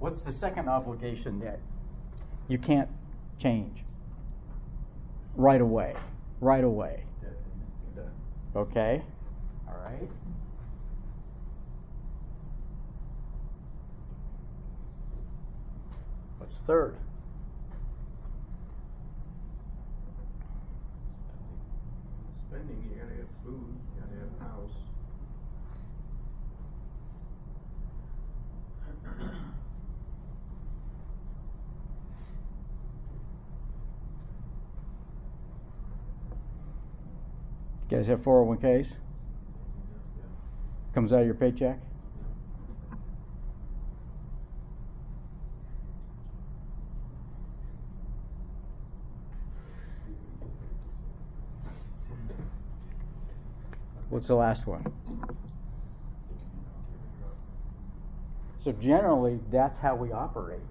What's the second obligation that you can't change? Right away. Right away. Okay? All right. What's third? Spending, you gotta have food, you gotta have a house. You guys have 401ks? Comes out of your paycheck? What's the last one? So generally, that's how we operate.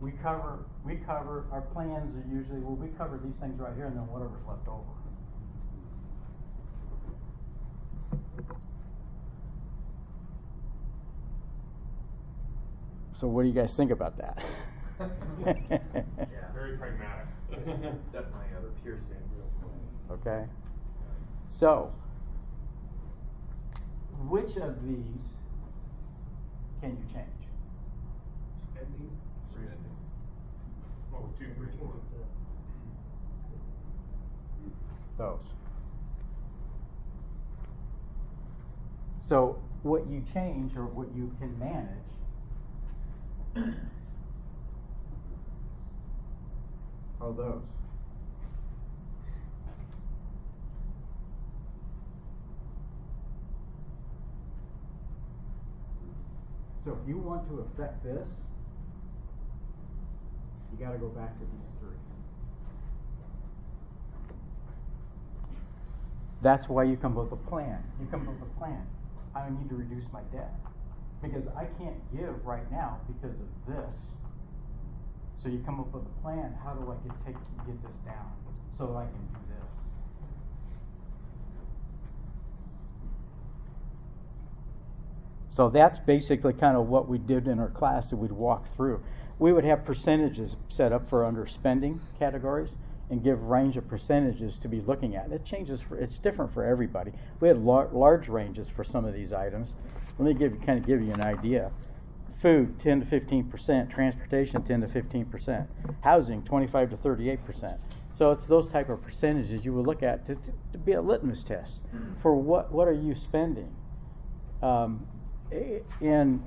We cover, we cover, our plans are usually, well, we cover these things right here and then whatever's left over. So what do you guys think about that? Yeah, very pragmatic. Definitely uh, a piercing. Okay. So, which of these can you change? Spending. Spending. Oh, two, three, four. Those. So, what you change or what you can manage are those. So if you want to affect this, you got to go back to these three. That's why you come up with a plan. You come up with a plan. I need to reduce my debt because I can't give right now because of this. So you come up with a plan. How do I get take get this down so I can do this? So that's basically kind of what we did in our class that we'd walk through. We would have percentages set up for underspending categories and give range of percentages to be looking at. It changes for it's different for everybody. We had lar- large ranges for some of these items. Let me give kind of give you an idea. Food 10 to 15 percent, transportation 10 to 15 percent, housing 25 to 38 percent. So it's those type of percentages you would look at to, to, to be a litmus test for what what are you spending. Um, and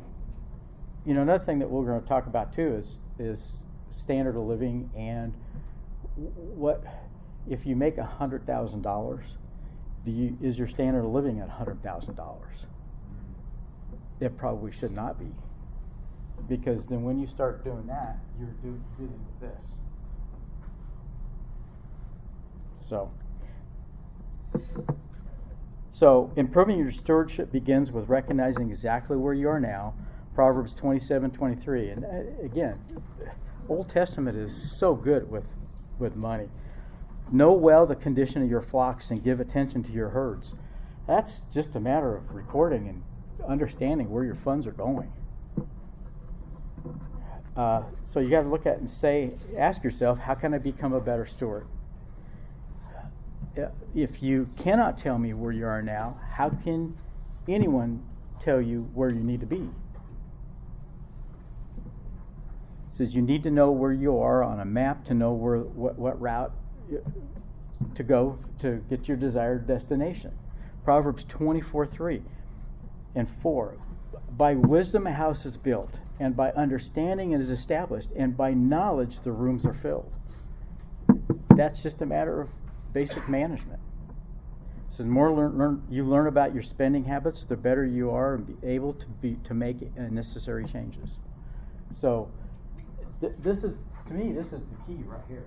you know another thing that we're going to talk about too is is standard of living and what if you make hundred thousand dollars do you is your standard of living at hundred thousand dollars? It probably should not be. Because then when you start doing that you're do, with this. So so improving your stewardship begins with recognizing exactly where you are now proverbs 27 23 and uh, again old testament is so good with with money. Know well the condition of your flocks and give attention to your herds. That's just a matter of recording and understanding where your funds are going. Uh, so you got to look at and say, ask yourself, how can I become a better steward? Uh, If you cannot tell me where you are now, how can anyone tell you where you need to be? says you need to know where you are on a map to know where what, what route to go to get your desired destination. Proverbs 24 3 and 4. By wisdom a house is built, and by understanding it is established, and by knowledge the rooms are filled. that's just a matter of basic management. So the more learn, learn, you learn about your spending habits, the better you are and be able to be to make necessary changes. So th- this is to me this is the key right here.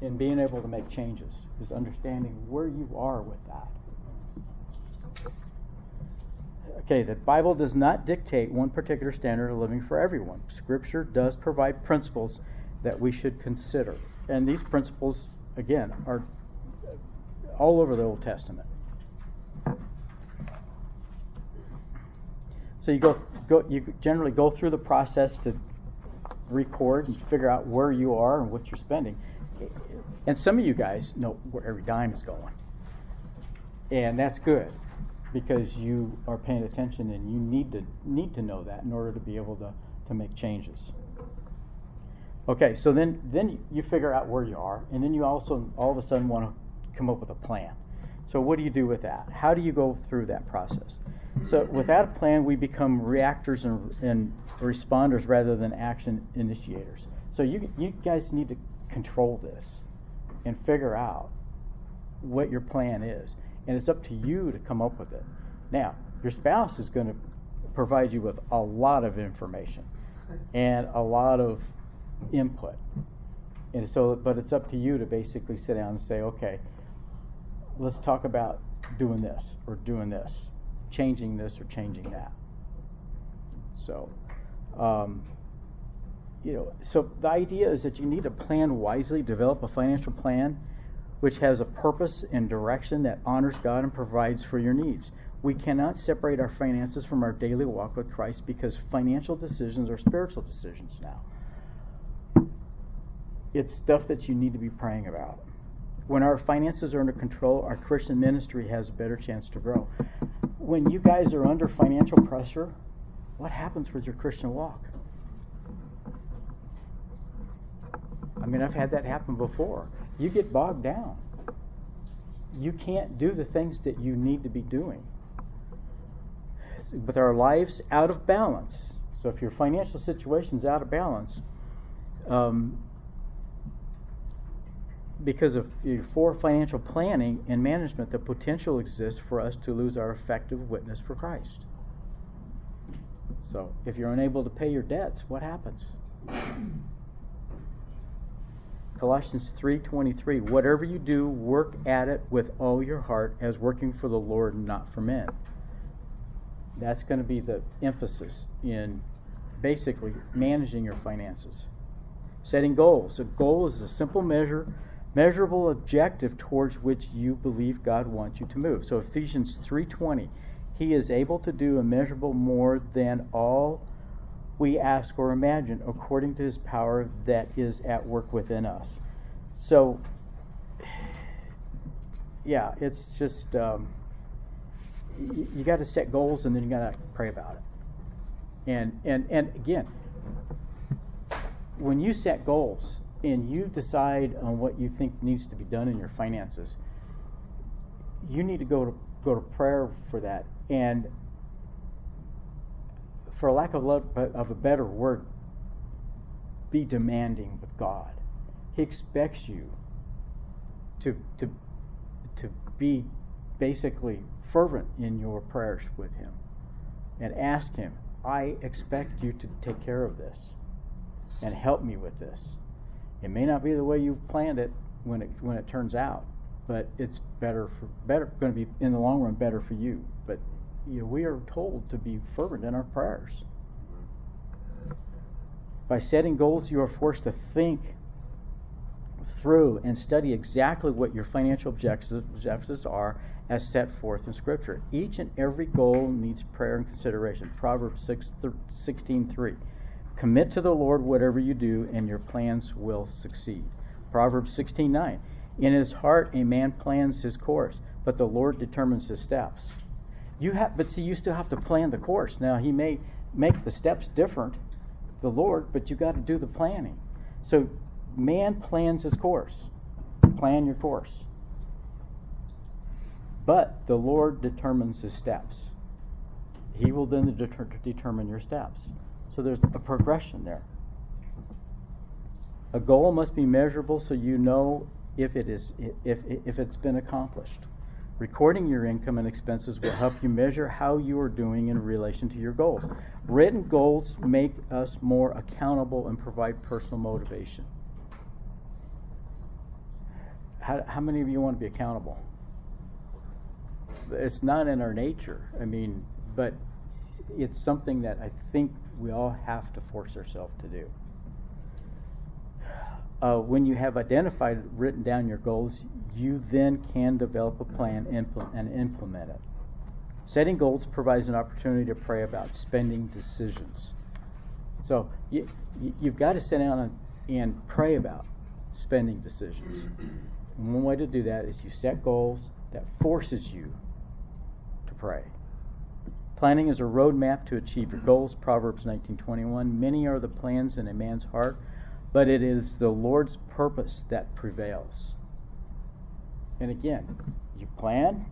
In being able to make changes is understanding where you are with that. Okay, the Bible does not dictate one particular standard of living for everyone. Scripture does provide principles that we should consider. And these principles, again, are all over the Old Testament. So you go, go you generally go through the process to record and figure out where you are and what you're spending. And some of you guys know where every dime is going. And that's good because you are paying attention and you need to need to know that in order to be able to, to make changes. Okay, so then then you figure out where you are, and then you also all of a sudden want to come up with a plan. So what do you do with that? How do you go through that process? So without a plan, we become reactors and, and responders rather than action initiators. So you you guys need to control this and figure out what your plan is, and it's up to you to come up with it. Now, your spouse is going to provide you with a lot of information and a lot of input. And so, but it's up to you to basically sit down and say, okay, let's talk about doing this or doing this, changing this or changing that. So, um, you know, so the idea is that you need to plan wisely, develop a financial plan which has a purpose and direction that honors God and provides for your needs. We cannot separate our finances from our daily walk with Christ because financial decisions are spiritual decisions now it's stuff that you need to be praying about. When our finances are under control, our Christian ministry has a better chance to grow. When you guys are under financial pressure, what happens with your Christian walk? I mean, I've had that happen before. You get bogged down. You can't do the things that you need to be doing. With our lives out of balance, so if your financial situation is out of balance, um, because of for financial planning and management, the potential exists for us to lose our effective witness for Christ. So, if you're unable to pay your debts, what happens? Colossians 3:23 Whatever you do, work at it with all your heart as working for the Lord and not for men. That's going to be the emphasis in basically managing your finances. Setting goals. A goal is a simple measure measurable objective towards which you believe God wants you to move. So Ephesians 3:20, he is able to do immeasurable more than all we ask or imagine according to his power that is at work within us. So yeah, it's just um, you, you got to set goals and then you got to pray about it. And and and again, when you set goals, and you decide on what you think needs to be done in your finances, you need to go to go to prayer for that. And for lack of, love, of a better word, be demanding with God. He expects you to to to be basically fervent in your prayers with him and ask him, I expect you to take care of this and help me with this. It may not be the way you planned it when it when it turns out, but it's better for better going to be in the long run better for you. But you know, we are told to be fervent in our prayers. By setting goals, you are forced to think through and study exactly what your financial objectives are as set forth in Scripture. Each and every goal needs prayer and consideration. Proverbs 6, 16 3. Commit to the Lord whatever you do, and your plans will succeed. Proverbs 16:9. In his heart a man plans his course, but the Lord determines his steps. You have, but see, you still have to plan the course. Now he may make the steps different, the Lord, but you got to do the planning. So man plans his course. Plan your course. But the Lord determines his steps. He will then deter- determine your steps. So there's a progression there. A goal must be measurable so you know if it is if, if it's been accomplished. Recording your income and expenses will help you measure how you are doing in relation to your goals. Written goals make us more accountable and provide personal motivation. How, how many of you want to be accountable? It's not in our nature. I mean, but it's something that I think we all have to force ourselves to do. Uh, when you have identified, written down your goals, you then can develop a plan and implement it. Setting goals provides an opportunity to pray about spending decisions. So you, you've got to sit down and, and pray about spending decisions. And one way to do that is you set goals that forces you to pray. Planning is a roadmap to achieve your goals. Proverbs 19:21. Many are the plans in a man's heart, but it is the Lord's purpose that prevails. And again, you plan,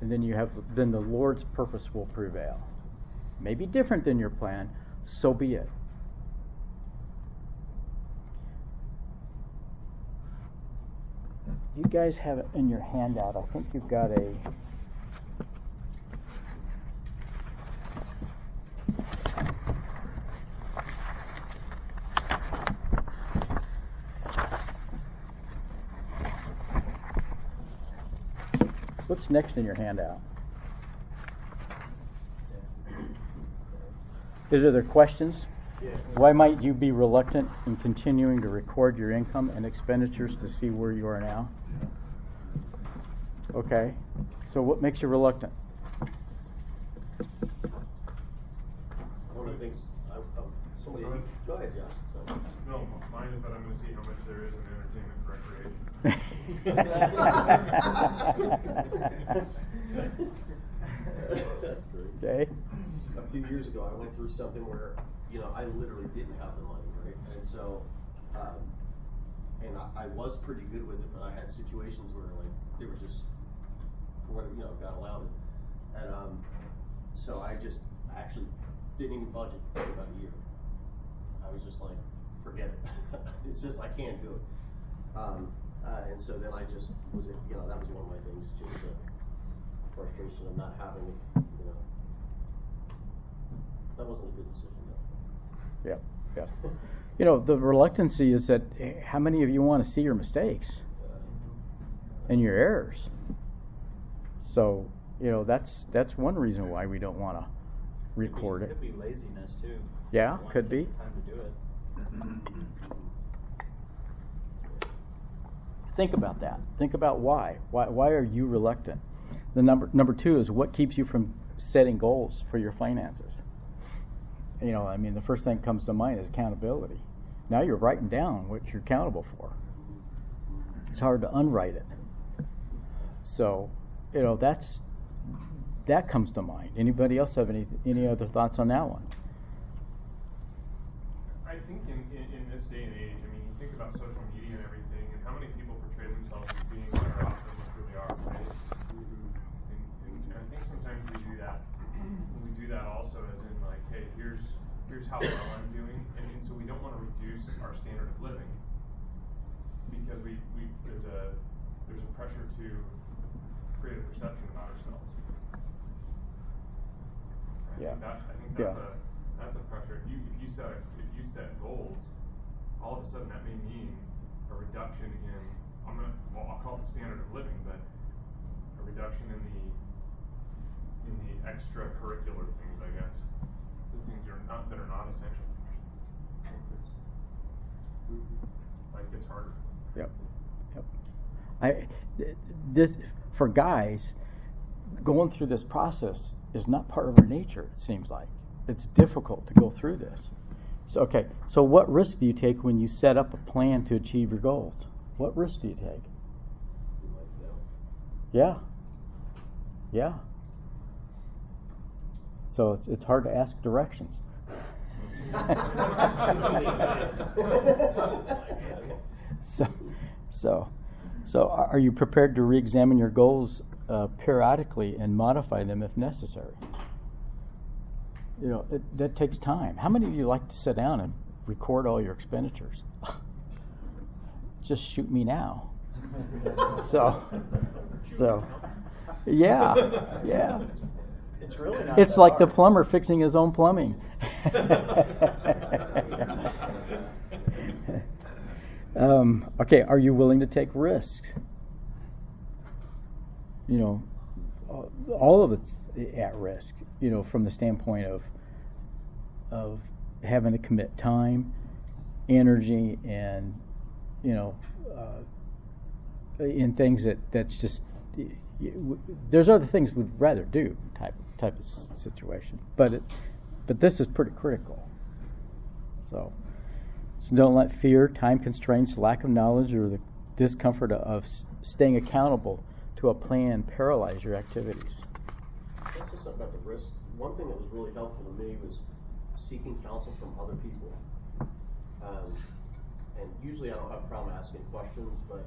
and then you have then the Lord's purpose will prevail. Maybe different than your plan, so be it. You guys have it in your handout. I think you've got a What's next in your handout? Is there questions? Why might you be reluctant in continuing to record your income and expenditures to see where you are now? Okay, so what makes you reluctant? One of the things, I, I, somebody, go ahead, Josh. No, mine is that I'm gonna see how much there is in entertainment for recreation. That's great. Okay. A few years ago, I went through something where, you know, I literally didn't have the money, right? And so, um, and I, I was pretty good with it, but I had situations where like, they were just, for whatever, you know, got allowed. And, um, so I just actually didn't even budget for about a year. I was just like, forget it. It's just, I can't do it. Um, uh, and so then I just was, you know, that was one of my things, just the frustration of not having, it, you know. That wasn't a good decision though. Yeah, yeah. You know, the reluctancy is that eh, how many of you want to see your mistakes and your errors? So, you know, that's that's one reason why we don't want to record it. Could be laziness too. Yeah, could be. Time to do it. Think about that. Think about why. Why why are you reluctant? The number number 2 is what keeps you from setting goals for your finances. You know, I mean, the first thing that comes to mind is accountability. Now you're writing down what you're accountable for. It's hard to unwrite it. So, you know, that's that comes to mind. Anybody else have any any other thoughts on that one? I think in, in, in this day and age, I mean, you think about social media and everything, and how many people portray themselves as being better off than what really are, right? And, and, and I think sometimes we do that. We do that also as in like, hey, here's here's how well I'm doing, and, and so we don't want to reduce our standard of living because we, we there's a there's a pressure to create a perception about ourselves. I Yeah. think that I think Yeah. that's a that's a pressure. If you if you set if you set goals, all of a sudden that may mean a reduction in I'm gonna well I'll call it the standard of living, but a reduction in the in the extracurricular things, I guess. The things that are not that are not essential. Life gets harder. Yep. Yep. I this for guys going through this process is not part of our nature. It seems like it's difficult to go through this. So okay. So what risk do you take when you set up a plan to achieve your goals? What risk do you take? You might fail. Yeah. Yeah. So it's, it's hard to ask directions. so, so, so are you prepared to re-examine your goals uh, periodically and modify them if necessary? You know, it, that takes time. How many of you like to sit down and record all your expenditures? just shoot me now. So, so, yeah, yeah. It's really not It's like the plumber fixing his own plumbing. um, okay, are you willing to take risks? You know, all- of it's at risk. You know, from the standpoint of of having to commit time, energy, and you know, uh, in things that that's just y- y- w- there's other things we'd rather do type type of situation, but it, but this is pretty critical. So, so don't let fear, time constraints, lack of knowledge, or the discomfort of, staying accountable to a plan paralyze your activities. That's just about the risk. One thing that was really helpful to me was seeking counsel from other people. Um, and usually I don't have a problem asking questions, but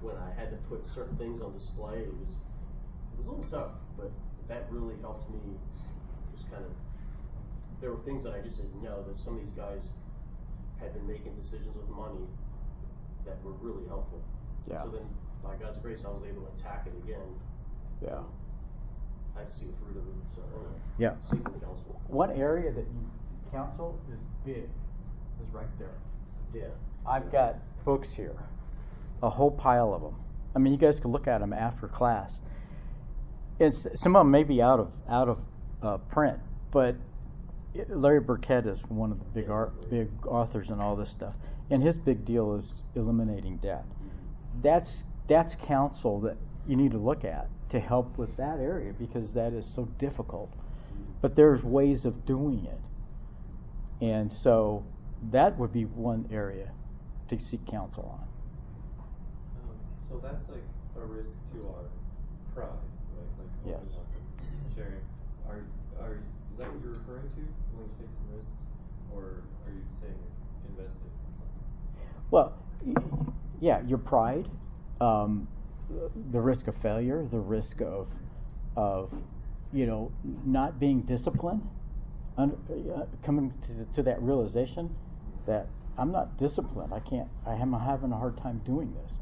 when I had to put certain things on display, it was it was a little tough. But that really helped me just kind of. There were things that I just didn't know that some of these guys had been making decisions with money that were really helpful. Yeah. So then, by God's grace, I was able to attack it again. Yeah. I see the fruit of it. So anyway, Yeah. One area that you counsel is big, is right there. Yeah. I've got books here, a whole pile of them. I mean, you guys can look at them after class. It's some of them may be out of out of uh, print, but Larry Burkett is one of the big art, big authors and all this stuff, and his big deal is eliminating debt. That's that's counsel that you need to look at to help with that area because that is so difficult. But there's ways of doing it, and so that would be one area to seek counsel on. Um, so that's like a risk to our pride, Yes. sharing. Are are is that what you're referring to willing to take some risks, or are you saying invest it? Well, yeah, your pride, um, the risk of failure, the risk of, of, you know, not being disciplined, uh, coming to, to that realization that I'm not disciplined. I can't. I am having a hard time doing this.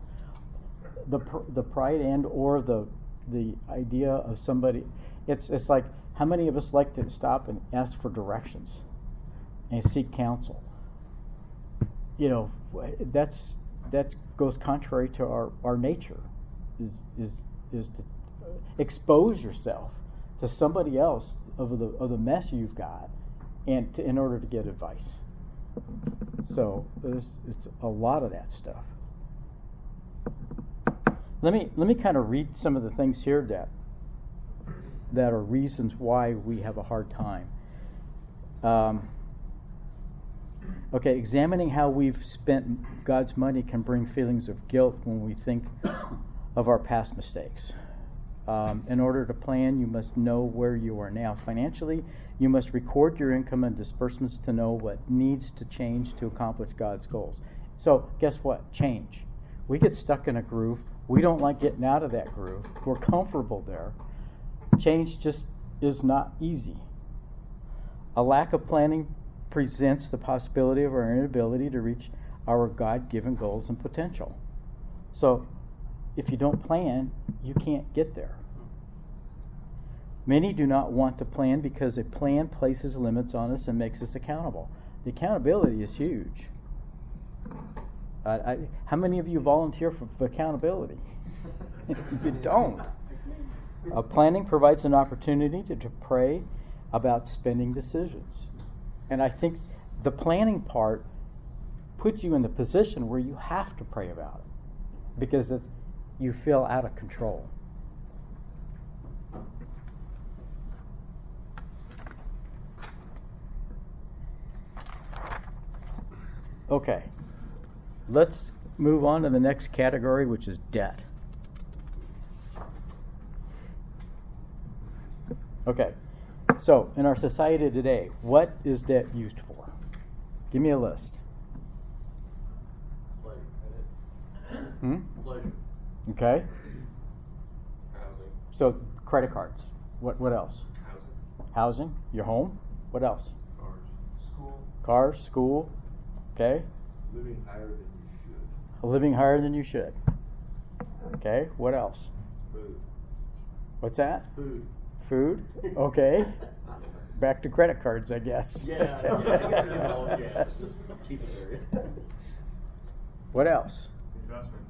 The pr- the pride and or the the idea of somebody. It's it's like how many of us like to stop and ask for directions and seek counsel you know that's that goes contrary to our, our nature is is is to expose yourself to somebody else of the of the mess you've got and to, in order to get advice so it's a lot of that stuff let me let me kind of read some of the things here that that are reasons why we have a hard time um, Okay, examining how we've spent God's money can bring feelings of guilt when we think of our past mistakes. Um, in order to plan, you must know where you are now. Financially, you must record your income and disbursements to know what needs to change to accomplish God's goals. So, guess what? Change. We get stuck in a groove. We don't like getting out of that groove. We're comfortable there. Change just is not easy. A lack of planning presents the possibility of our inability to reach our God given goals and potential. So, if you don't plan, you can't get there. Many do not want to plan because a plan places limits on us and makes us accountable. The accountability is huge. I, I, how many of you volunteer for, for accountability? you don't. Uh, planning provides an opportunity to, to pray about spending decisions. And I think the planning part puts you in the position where you have to pray about it because it, you feel out of control. Okay, let's move on to the next category, which is debt. Okay, so in our society today, what is debt used for? Give me a list. Pleasure. Hmm? Pleasure. Okay, Housing. so credit cards. What what else? Housing. Housing, your home. What else? Cars. School. Cars, school. Okay. Living higher than you should. Living higher than you should. Okay, what else? Food. What's that? Food. Food? Okay. Back to credit cards, I guess. Yeah, yeah, you know, yeah, just keep it there. What else? Investment.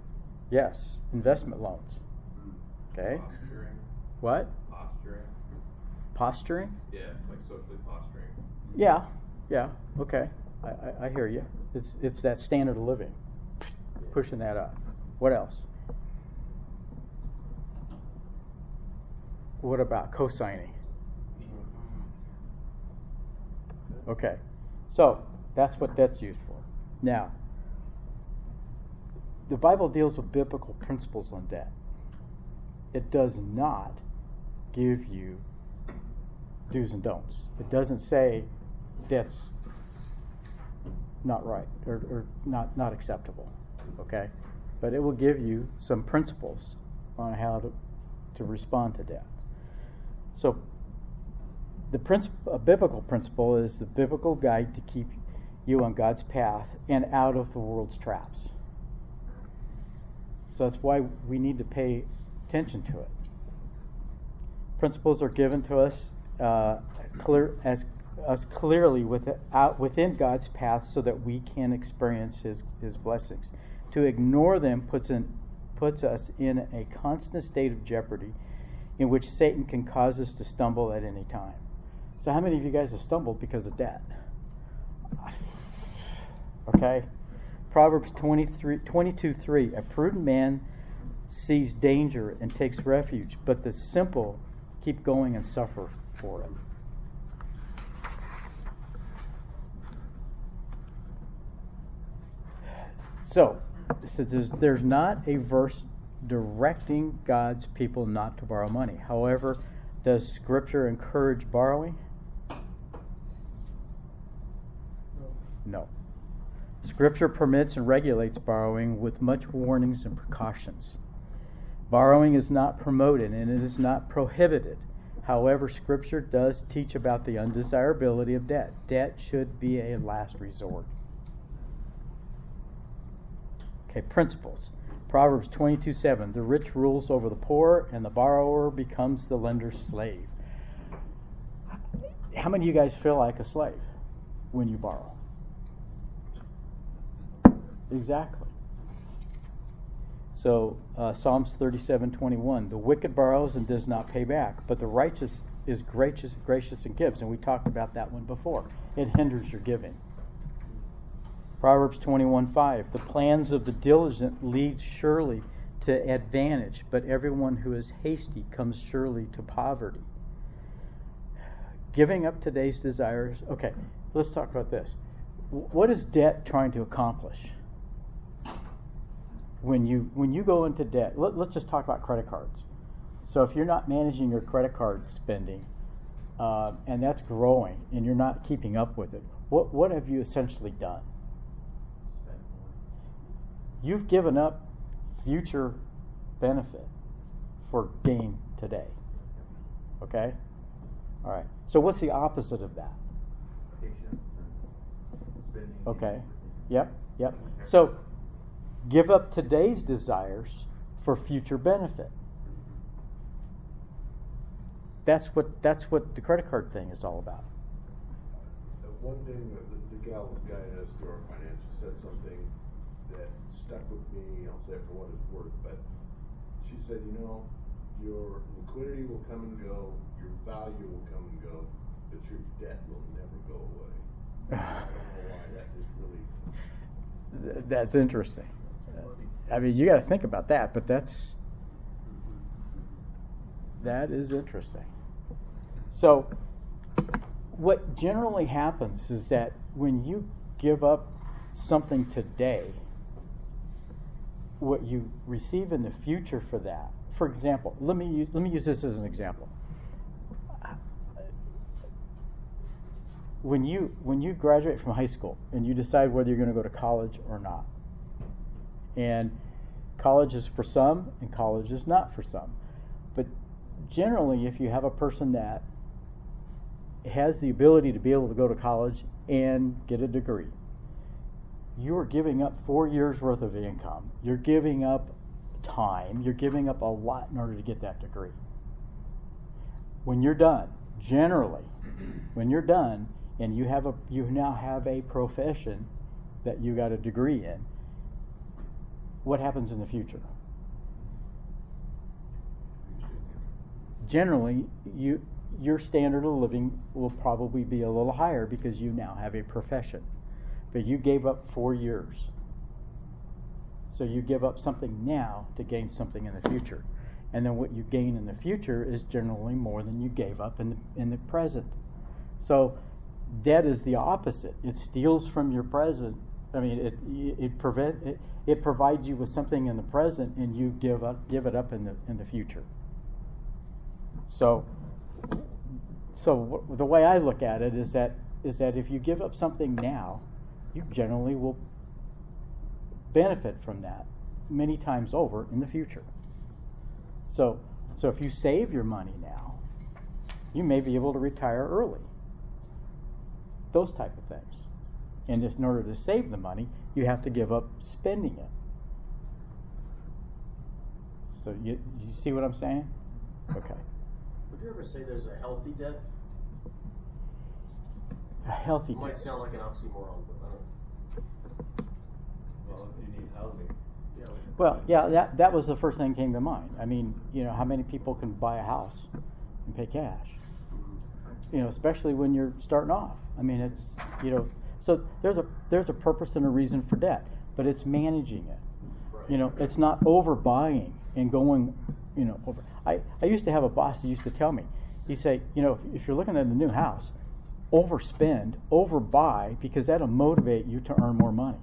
Yes, investment loans. Hmm. Okay. Posturing. What? Posturing. Posturing? Yeah, like socially posturing. Yeah, yeah, okay. I, I, I hear you. It's, it's that standard of living, pushing that up. What else? What about co-signing? Okay, so that's what that's used for. Now, the Bible deals with biblical principles on debt. It does not give you do's and don'ts. It doesn't say debt's not right or, or not, not acceptable. Okay? But it will give you some principles on how to, to respond to death. So the principle, a biblical principle is the biblical guide to keep you on God's path and out of the world's traps. So that's why we need to pay attention to it. Principles are given to us uh, clear as us clearly without, within God's path, so that we can experience His His blessings. To ignore them puts in, puts us in a constant state of jeopardy, in which Satan can cause us to stumble at any time. So, how many of you guys have stumbled because of debt? Okay? Proverbs 23, 22 3. A prudent man sees danger and takes refuge, but the simple keep going and suffer for it. So, so there's, there's not a verse directing God's people not to borrow money. However, does Scripture encourage borrowing? No. Scripture permits and regulates borrowing with much warnings and precautions. Borrowing is not promoted and it is not prohibited. However, Scripture does teach about the undesirability of debt. Debt should be a last resort. Okay, principles. Proverbs 22 7. The rich rules over the poor, and the borrower becomes the lender's slave. How many of you guys feel like a slave when you borrow? Exactly. So uh, Psalms 37:21, the wicked borrows and does not pay back, but the righteous is gracious, gracious and gives. And we talked about that one before. It hinders your giving. Proverbs 21:5, the plans of the diligent lead surely to advantage, but everyone who is hasty comes surely to poverty. Giving up today's desires. Okay, let's talk about this. What is debt trying to accomplish? when you when you go into debt, let, us just talk about credit cards. So if you're not managing your credit card spending, uh, and that's growing, and you're not keeping up with it, what what have you essentially done? You've given up future benefit for gain today. Okay. All right. So what's the opposite of that? Patience and spending. Okay. Yep. Yep. So give up today's desires for future benefit. That's what that's what the credit card thing is all about. The one thing that the, the gal that guided us through our financials said something that stuck with me. I'll say it for what it's worth, but she said, you know, your liquidity will come and go, your value will come and go, but your debt will never go away. I don't know why that really. That's interesting. I mean, you got to think about that, but that's that is interesting. So, what generally happens is that when you give up something today, what you receive in the future for that. For example, let me use, let me use this as an example. When you when you graduate from high school and you decide whether you're going to go to college or not, and college is for some and college is not for some. But generally, if you have a person that has the ability to be able to go to college and get a degree, you are giving up four years worth of income. You're giving up time. You're giving up a lot in order to get that degree. When you're done, generally, when you're done and you have a you now have a profession that you got a degree in, what happens in the future? Generally, you your standard of living will probably be a little higher because you now have a profession. But you gave up four years. So you give up something now to gain something in the future. And then what you gain in the future is generally more than you gave up in the, in the present. So debt is the opposite. It steals from your present. I mean, it it prevent it, it provides you with something in the present, and you give up give it up in the in the future. So, so w- the way I look at it is that is that if you give up something now, you generally will benefit from that many times over in the future. So, so if you save your money now, you may be able to retire early. Those type of things. And just in order to save the money, you have to give up spending it. So you, you see what I'm saying? Okay. Would you ever say there's a healthy debt? A healthy It might debt. sound like an oxymoron, but I don't. Well, if you need housing. Yeah. Well, yeah, that that was the first thing that came to mind. I mean, you know, how many people can buy a house and pay cash? Mm-hmm. You know, especially when you're starting off. I mean, it's you know, so there's a there's a purpose and a reason for debt, but it's managing it. You know, it's not overbuying and going, you know, over. I, I used to have a boss who used to tell me, he'd say, you know, if, if you're looking at a new house, overspend, overbuy, because that'll motivate you to earn more money.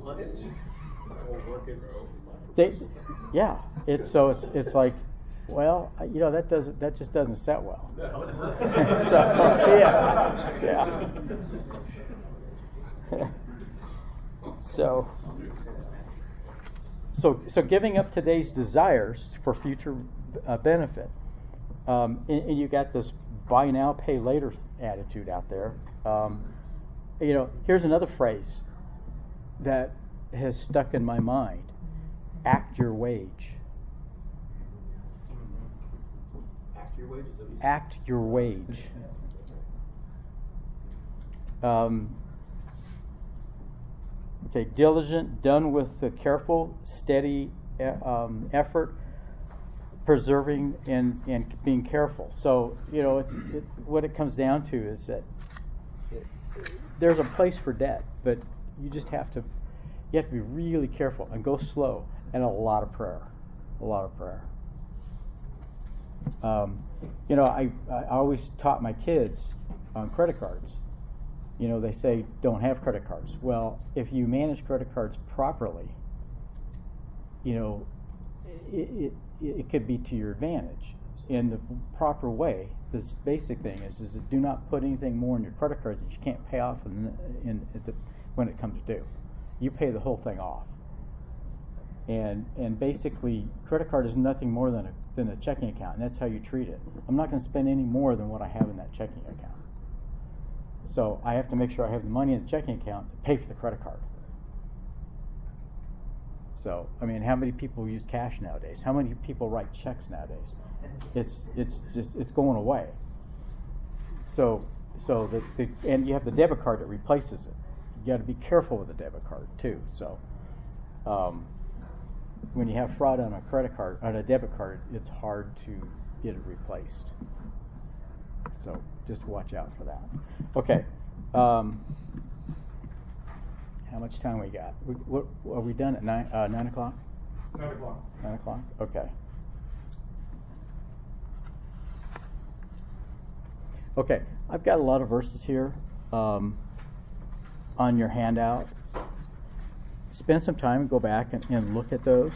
What? That won't work as They, yeah, it's so it's it's like, well, you know, that doesn't that just doesn't set well. so yeah, yeah. so so so giving up today's desires for future uh, benefit, um, and, and you got this buy now pay later attitude out there. Um, you know, here's another phrase that has stuck in my mind: act your wage. Act your wages. Act your wage. Um, okay, diligent, done with the careful, steady um, effort, preserving and, and being careful. So, you know, it's, it, what it comes down to is that there's a place for debt, but you just have to, you have to be really careful and go slow and a lot of prayer. A lot of prayer. Um, you know, I, I always taught my kids on credit cards. You know, they say don't have credit cards. Well, if you manage credit cards properly, you know, it, it, it could be to your advantage. In the proper way, this basic thing is, is do not put anything more in your credit card that you can't pay off in, in, the, when it comes due. You pay the whole thing off and and basically credit card is nothing more than a than a checking account and that's how you treat it i'm not going to spend any more than what i have in that checking account so i have to make sure i have the money in the checking account to pay for the credit card so i mean how many people use cash nowadays how many people write checks nowadays it's it's just it's going away so so the, the and you have the debit card that replaces it you got to be careful with the debit card too so um, when you have fraud on a credit card, on a debit card, it's hard to get it replaced. So just watch out for that. Okay. Um, how much time we got? We, what, are we done at nine, uh, nine o'clock? Nine o'clock. Nine o'clock? Okay. Okay, I've got a lot of verses here um, on your handout. Spend some time and go back and, and look at those.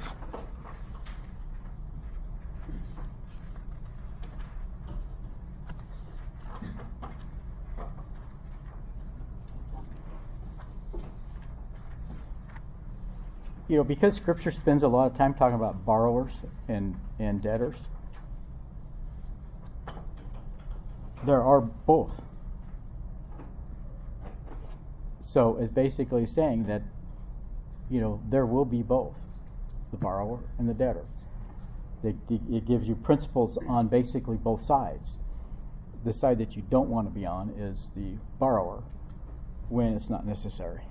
You know, because Scripture spends a lot of time talking about borrowers and, and debtors, there are both. So it's basically saying that, you know, there will be both the borrower and the debtor. It, it gives you principles on basically both sides. The side that you don't want to be on is the borrower when it's not necessary.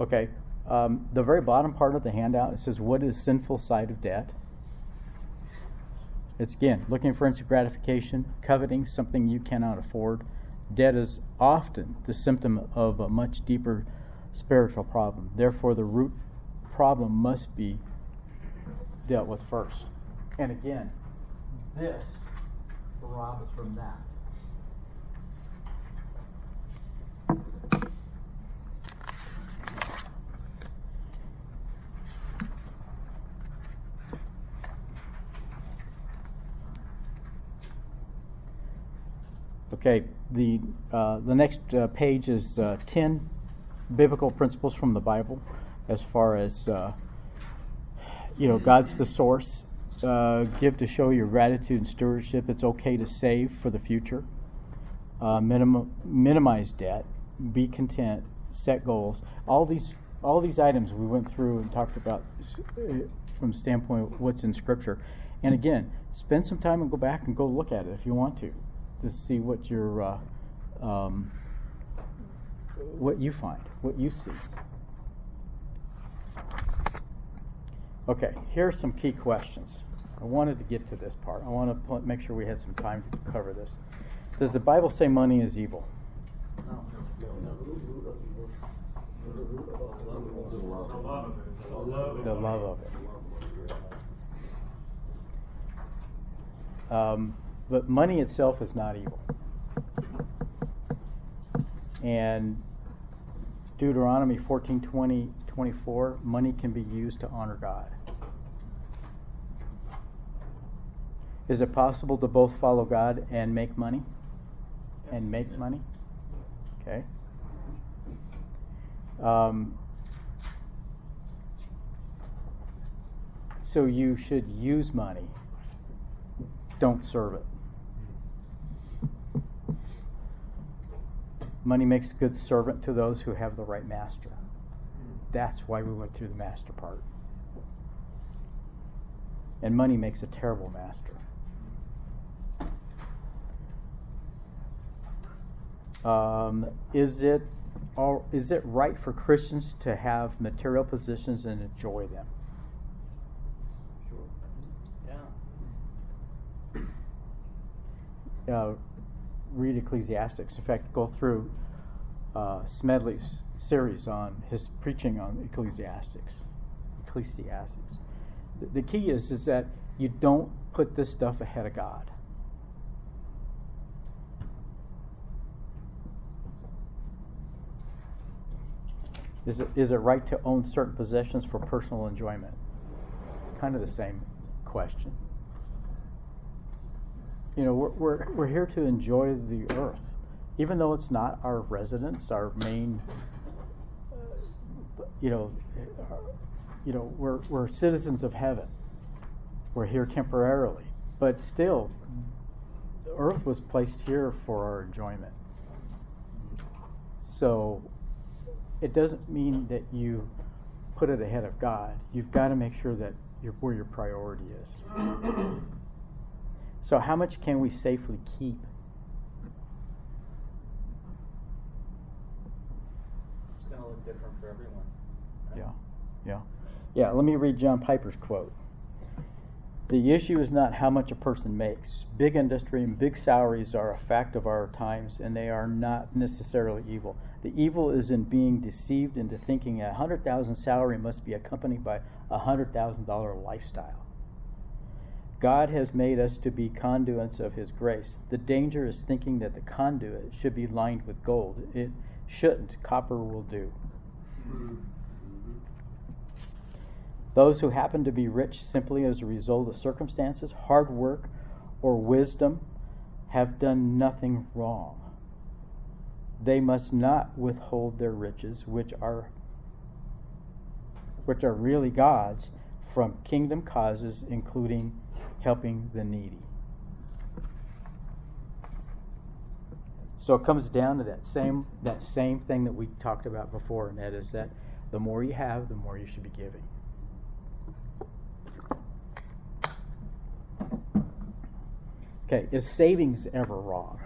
Okay, um, the very bottom part of the handout it says, "What is sinful side of debt?" It's again looking for instant gratification, coveting something you cannot afford. Debt is often the symptom of a much deeper spiritual problem. Therefore, the root problem must be dealt with first. And again, this robs from that. Okay, the uh, the next uh, page is uh, ten biblical principles from the Bible, as far as uh, you know, God's the source. Uh, give to show your gratitude and stewardship. It's okay to save for the future. Uh, minim- minimize debt. Be content. Set goals. All these all these items we went through and talked about from standpoint of what's in Scripture. And again, spend some time and go back and go look at it if you want to to see what your uh, um, what you find, what you see. Okay, here are some key questions. I wanted to get to this part. I want to make sure we had some time to cover this. Does the Bible say money is evil? No. The love of it. Um, but money itself is not evil. And Deuteronomy 14 20, 24, money can be used to honor God. Is it possible to both follow God and make money? And make money? Okay. Um, so you should use money, don't serve it. Money makes a good servant to those who have the right master. That's why we went through the master part. And money makes a terrible master. Um, is it all, is it right for Christians to have material positions and enjoy them? Sure. Yeah. Uh, read Ecclesiastics. In fact, go through uh, Smedley's series on his preaching on Ecclesiastics. Ecclesiastics. The, the key is is that you don't put this stuff ahead of God. Is it, is it right to own certain possessions for personal enjoyment? Kind of the same question. You know, we're, we're, we're here to enjoy the earth, even though it's not our residence, our main, you know, you know, we're, we're citizens of heaven. We're here temporarily, but still, the earth was placed here for our enjoyment. So, it doesn't mean that you put it ahead of God. You've got to make sure that you're where your priority is. So, how much can we safely keep? It's going to look different for everyone. right? Yeah, yeah. Yeah, let me read John Piper's quote. The issue is not how much a person makes. Big industry and big salaries are a fact of our times, and they are not necessarily evil. The evil is in being deceived into thinking a hundred thousand salary must be accompanied by a hundred thousand dollar lifestyle. God has made us to be conduits of His grace. The danger is thinking that the conduit should be lined with gold. It shouldn't. Copper will do. Those who happen to be rich simply as a result of circumstances, hard work, or wisdom have done nothing wrong. They must not withhold their riches, which are which are really God's, from kingdom causes, including helping the needy. So it comes down to that same that same thing that we talked about before, and that is that the more you have, the more you should be giving. Okay, is savings ever wrong?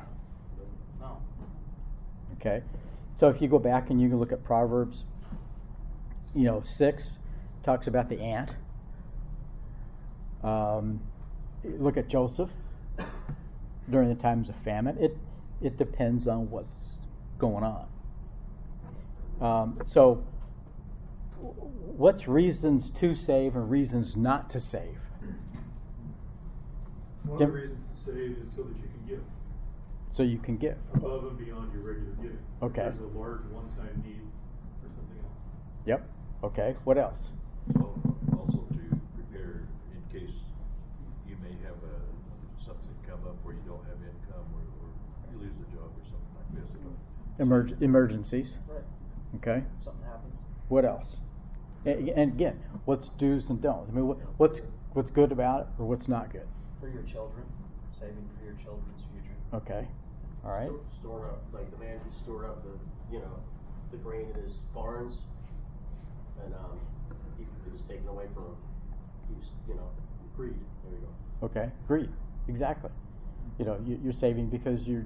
No. Okay, so if you go back and you can look at Proverbs, you know, six talks about the ant. Um, look at Joseph during the times of famine. It it depends on what's going on. Um, so, what's reasons to save and reasons not to save? One of the reasons to save is so that you can give So you can give. above and beyond your regular giving. If Okay. There's a large one-time need for something else. Yep. Okay. What else? So also to prepare in case you may have a, something come up where you don't have income or, or you lose a job or something like this. Emerg- emergencies. Right. Okay. Something happens. What else? A- And again, what's do's and don'ts? I mean, what- what's what's good about it or what's not good? For your children, saving for your children's future. Okay. All right. Store- Store up, like the man who stored up the, you know, the grain in his barns, and, um, he, it was taken away from him. He was, you know, greed, there you go. Okay. Greed. Exactly. You know, you, you're saving because you're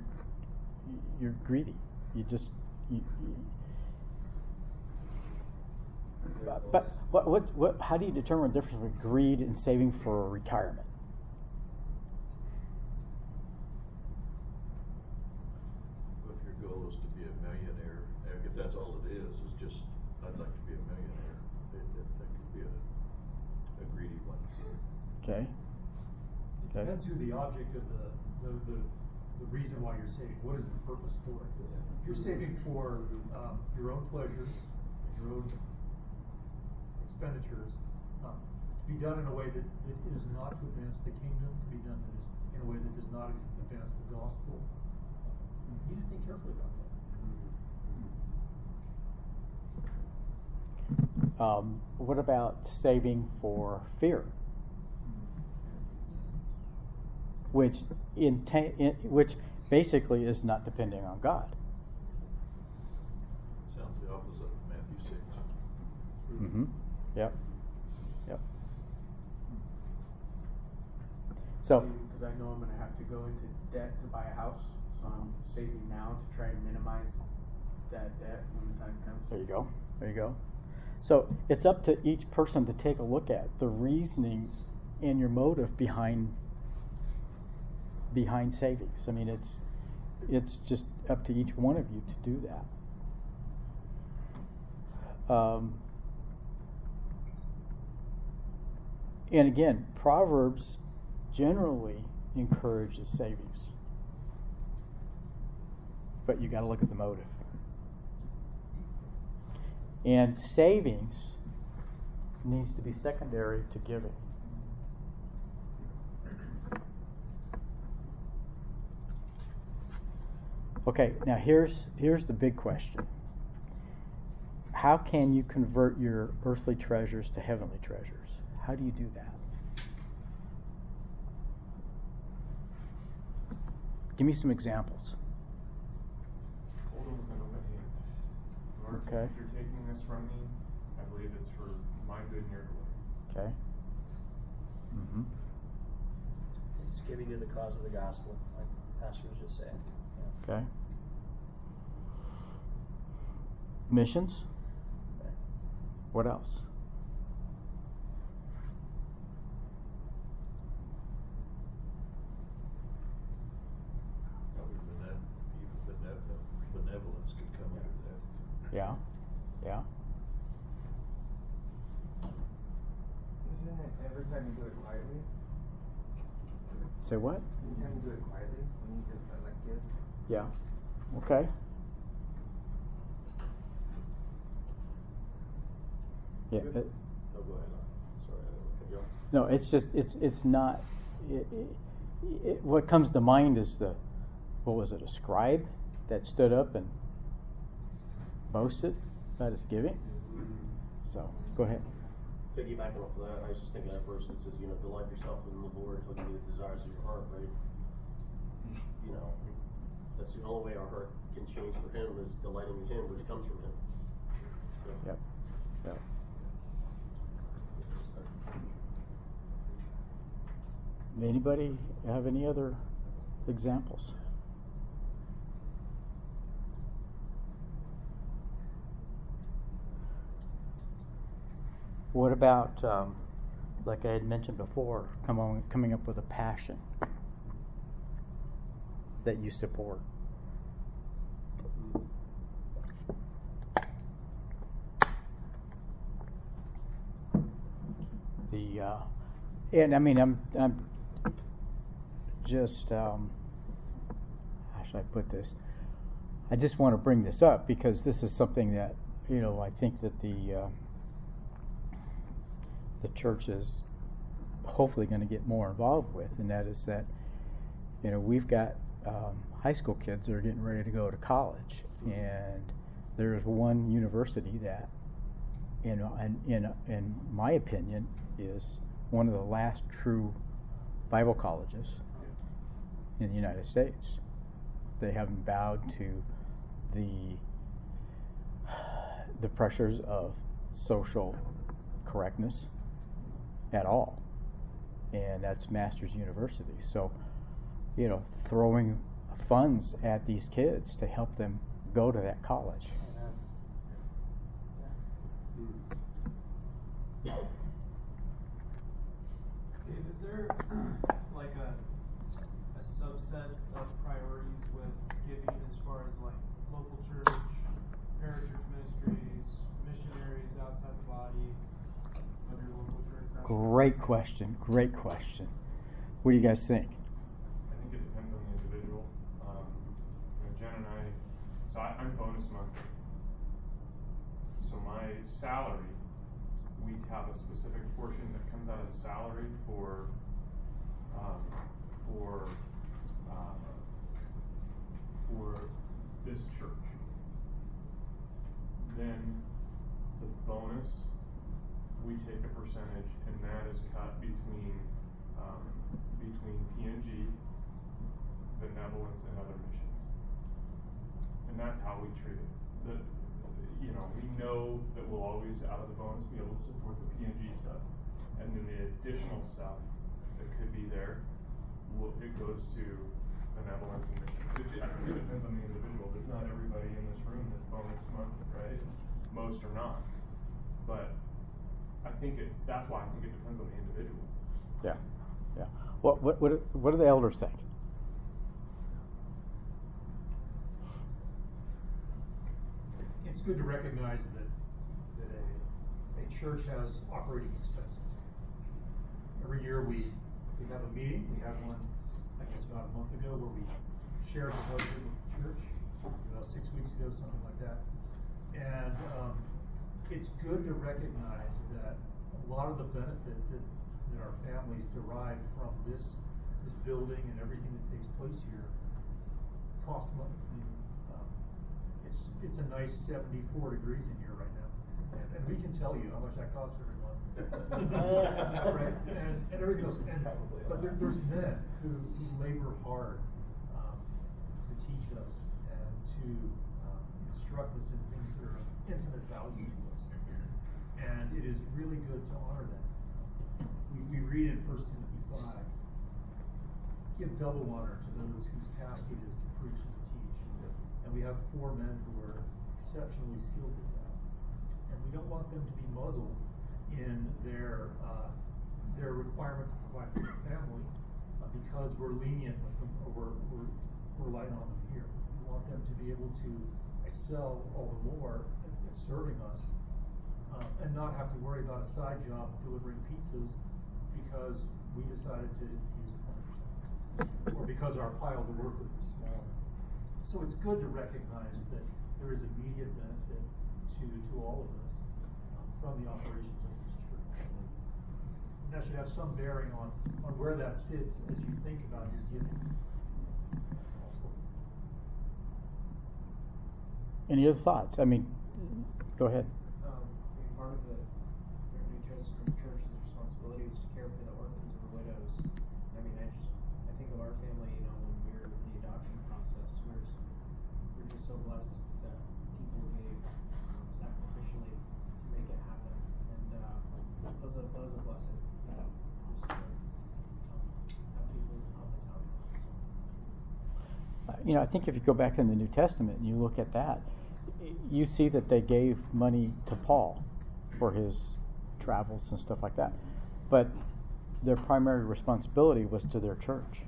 you're greedy. You just you, you, but, but what, what what how do you determine the difference between greed and saving for retirement? If your goal is to be a millionaire, uh, if that's all it is, is just, I'd like to be a millionaire, it, it, that could be a, a greedy one. Okay. It Okay. depends who the object of the, the, the, the reason why you're saving. What is the purpose for it? If you're saving for, um, your own pleasures, your own expenditures, um, to be done in a way that, that is not to advance the kingdom, to be done is, in a way that does not advance the gospel, you need to think carefully about that. Um, what about saving for fear? Which in, in which basically is not depending on God. Sounds the opposite of Matthew six. Mm-hmm. Yep. Yep. So, Because I know I'm gonna have to go into debt to buy a house, so I'm saving now to try and minimize that debt when the time comes. there you go. There you go. So it's up to each person to take a look at the reasoning and your motive behind behind savings. I mean, it's it's just up to each one of you to do that. Um, and again, Proverbs generally encourages savings, but you got to look at the motive. And savings needs to be secondary to giving. Okay, now here's here's the big question. How can you convert your earthly treasures to heavenly treasures? How do you do that? Give me some examples. Hold them with an open hand. Lord, Okay. if you're taking this from me, I believe it's for my good and your glory. Okay. Mm-hmm. It's giving to the cause of the gospel, like Pastor was just saying. Yeah. Okay. Missions. What else? Probably benev- even benev- benevolence could come under that. Yeah. Yeah. Isn't it every time you do it quietly? Say what? Every time you do it quietly, when you just uh, like give. Yeah. Okay. Yeah. it- Oh, go ahead, sorry, I didn't cut you off. no, it's just it's it's not. It, it, it, what comes to mind is the what was it? A scribe that stood up and boasted about his giving. Mm-hmm. So go ahead. piggybacking off of that, I was just thinking at first, it says, you know, delight yourself in the Lord, he'll give you the desires of your heart, right? Mm-hmm. You know, that's the only way our heart can change for him is delighting in him, which comes from him. So. Yep, yep. Anybody have any other examples? What about, um, like I had mentioned before, come on, coming up with a passion that you support? The, uh, and I mean, I'm, I'm just, um, how should I put this? I just want to bring this up because this is something that, you know, I think that the, uh, the church is hopefully going to get more involved with, and that is that, you know, we've got um, high school kids that are getting ready to go to college, and there's one university that, in, in, in my opinion, is one of the last true Bible colleges in the United States. They haven't bowed to the the pressures of social correctness at all. And that's Masters University. So, you know, throwing funds at these kids to help them go to that college. Is there a subset of priorities with giving as far as like local church, parachurch ministries, missionaries outside the body of your local church? Great question. Great question. What do you guys think? I think it depends on the individual. Um, you know, Jen and I, so I, I'm bonus monthly. So my salary, we have a specific portion that comes out of the salary for, um, for, uh, for this church. Then the bonus, we take a percentage and that is cut between, um, between PNG, benevolence and other missions. And that's how we treat it. The, you know, we know that we'll always, out of the bonus, be able to support the PNG stuff. And then the additional stuff that could be there, it goes to benevolence and missions. It, I think it depends on the individual. There's not everybody in this room that's bonus monthly, right? Most are not. But I think it's, that's why I think it depends on the individual. Yeah, yeah. What what what, what do the elders think? It's good to recognize that, that a, a church has operating expenses. Every year we, we have a meeting, we have one, I guess about a month ago, where we shared the budget with the church, about six weeks ago, something like that. And, um, it's good to recognize that a lot of the benefit that, that our families derive from this, this building and everything that takes place here costs money. Um, it's, it's a nice seventy-four degrees in here right now, and, and we can tell you how much that costs month. Right, and, and everything else, and, but there, there's men who, who labor hard, um, to teach us and to, um, instruct us in things that are of infinite value to us. And it is really good to honor them. We, we read in First Timothy five, give double honor to those whose task it is to preach and to teach. And we have four men who are exceptionally skilled at that. And we don't want them to be muzzled in their, uh, their requirement to provide for their family, uh, because we're lenient with them, or we're, we're, we're light on them here. We want them to be able to excel all the more at, at serving us, uh, and not have to worry about a side job delivering pizzas because we decided to use the. Or because our pile to work with is smaller. So it's good to recognize that there is immediate benefit to, to all of us um, from the operations of this church. And that should have some bearing on, on where that sits as you think about your giving. Any other thoughts? I mean, go ahead. Um, part of the you know, I think if you go back in the New Testament and you look at that, you see that they gave money to Paul for his travels and stuff like that. But their primary responsibility was to their church.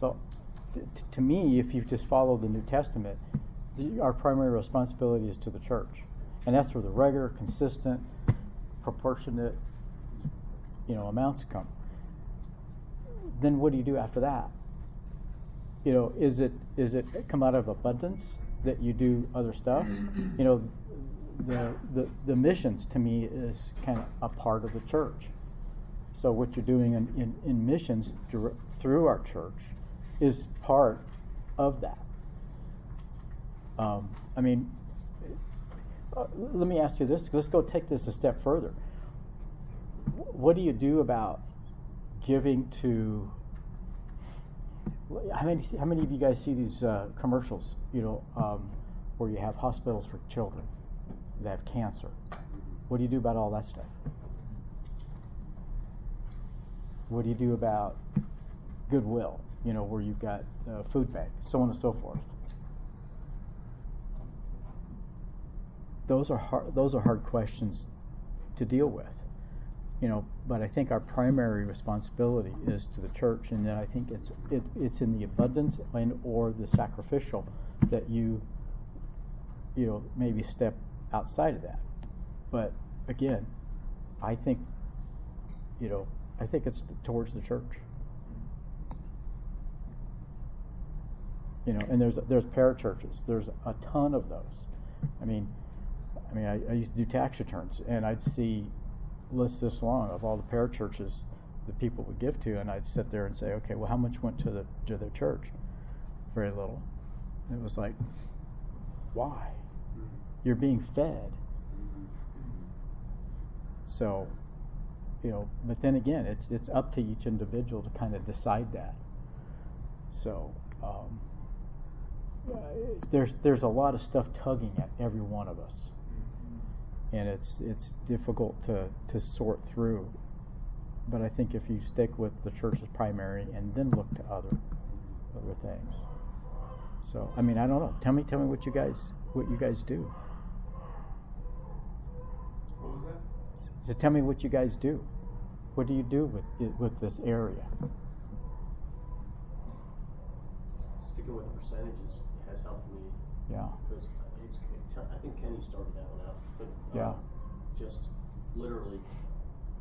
So, t- to me, if you just follow the New Testament, the, our primary responsibility is to the church. And that's where the regular, consistent, proportionate, you know, amounts come. Then what do you do after that? You know, is it is it come out of abundance that you do other stuff? You know, the the, the missions to me is kind of a part of the church. So what you're doing in, in, in missions through, through our church is part of that. Um, I mean, uh, let me ask you this. Let's go take this a step further. What do you do about giving to? How many? How many of you guys see these uh, commercials? You know, um, where you have hospitals for children that have cancer. What do you do about all that stuff? What do you do about Goodwill? You know, where you've got uh, food bank, so on and so forth. Those are hard. Those are hard questions to deal with. You know, but I think our primary responsibility is to the church, and then I think it's it, it's in the abundance and or the sacrificial that you you know maybe step outside of that. But again, I think you know I think it's towards the church. You know, and there's there's parachurches. There's a ton of those. I mean, I mean, I, I used to do tax returns, and I'd see lists this long of all the parachurches that people would give to, and I'd sit there and say, okay, well, how much went to the to their church? Very little. And it was like, why? You're being fed. So, you know, but then again, it's it's up to each individual to kind of decide that. So, um, uh, there's there's a lot of stuff tugging at every one of us, and it's it's difficult to to sort through. But I think if you stick with the church's primary and then look to other other things. So I mean I don't know. Tell me tell me what you guys what you guys do. What was that? So tell me what you guys do. What do you do with with this area? Sticking with the percentages has helped me. Yeah. Because it's, I think Kenny started that one out. But, Yeah. Just literally,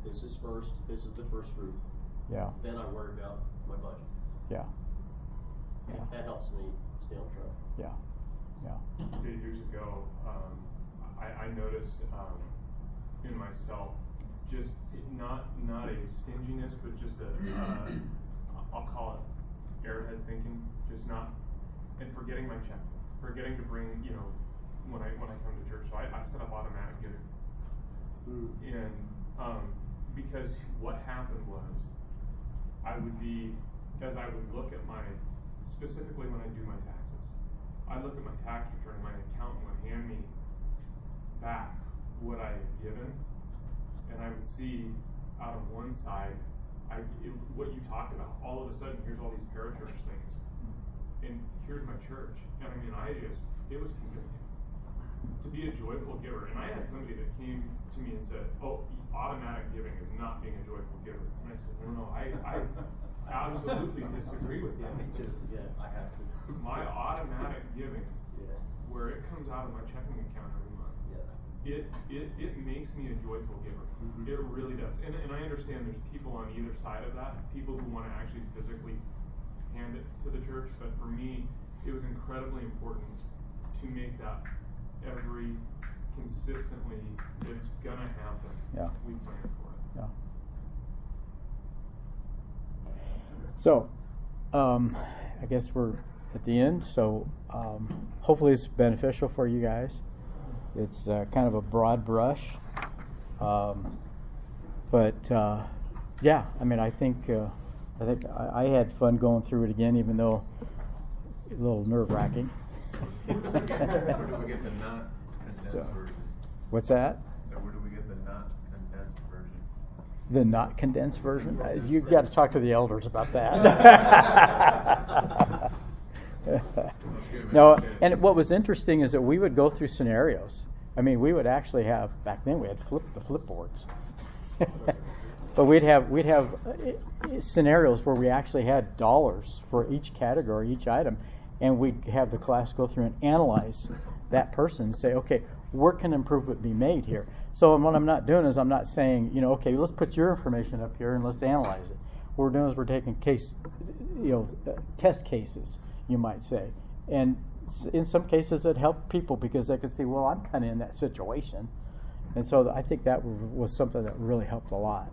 this is first, this is the first fruit. Yeah. Then I worry about my budget. Yeah. Yeah. That helps me stay on track. Yeah. Yeah. a few years ago, um, I, I noticed um, in myself just not not a stinginess, but just a uh, I'll call it airhead thinking, just not and forgetting my check, forgetting to bring you know when I when I come to church. So I, I set up automatic giving, and um, because what happened was I would be as I would look at my specifically when I do my taxes. I look at my tax return, my accountant would hand me back what I had given, and I would see out of one side, I it, what you talked about. All of a sudden, here's all these parachurch things, and here's my church. And I mean, I just it was convicting to be a joyful giver. And I had somebody that came to me and said, "Oh, automatic giving is not being a joyful giver." And I said, "No, no, I, I absolutely disagree with you." Yeah, me too. Yeah, I have to. My automatic giving, Yeah. where it comes out of my checking account every month, Yeah. it, it, it makes me a joyful giver. Mhm. It really does. And, and I understand there's people on either side of that, people who want to actually physically hand it to the church. But for me, it was incredibly important to make that every consistently, it's gonna happen. Yeah. We plan for it. Yeah. So, um, I guess we're at the end. So, um, hopefully, it's beneficial for you guys. It's uh, kind of a broad brush, um, but uh, yeah, I mean, I think uh, I think I, I had fun going through it again, even though a little nerve wracking. Where do we get the not condensed So- version? What's that? So where do we get the not condensed version? The not condensed version? Uh, You've got to talk to the elders about that. no, and what was interesting is that we would go through scenarios. I mean, we would actually have back then we had flip the flip boards, but we'd have we'd have uh, scenarios where we actually had dollars for each category, each item, and we'd have the class go through and analyze that person and say, okay, where can improvement be made here? So what I'm not doing is I'm not saying, you know, okay, let's put your information up here and let's analyze it. What we're doing is we're taking case, you know, test cases, you might say, and in some cases it helped people because they could see, well, I'm kind of in that situation, and so I think that was something that really helped a lot,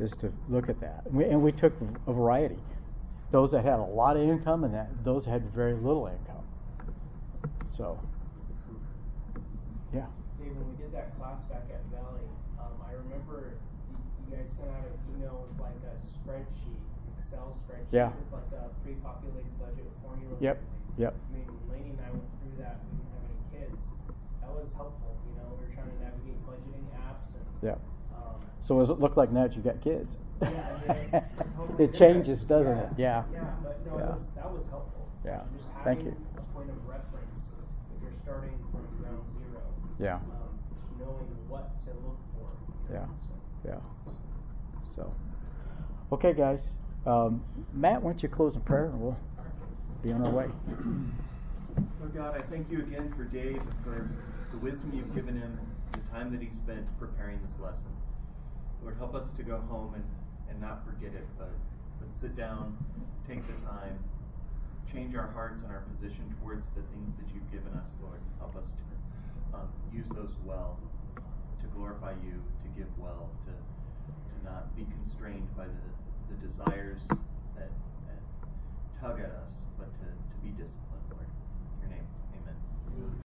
is to look at that. And we, and we took a variety, those that had a lot of income and that those that had very little income. So, yeah. Dave, when we did that class back at Valley, um, I remember you, you guys sent out an email with like a spreadsheet, Excel spreadsheet Yeah. with like a pre-populated budget with formulas. Yep, yep. I mean, Laney and I went through that. We didn't have any kids. That was helpful. You know, we were trying to navigate budgeting apps and. Yeah. Um, So does it look like now that you've got kids? Yeah, I mean, it different. changes, doesn't it? Yeah, Yeah. Yeah, but no, Yeah. it was, that was helpful. Yeah. Just Thank you. a point of reference if you're starting from ground zero. Yeah. Um, knowing what to look for. Yeah. So. Yeah. So, okay, guys. Um, Matt, why don't you close in prayer and we'll be on our way. Lord God, I thank you again for Dave and for the wisdom you've given him, the time that he spent preparing this lesson. Lord, help us to go home and, and not forget it, but, but sit down, take the time, change our hearts and our position towards the things that you've given us, Lord. Help us to um, use those well, to glorify you, to give well, to, to not be constrained by the, the desires that, that tug at us, but to, to be disciplined, Lord. In your name, amen.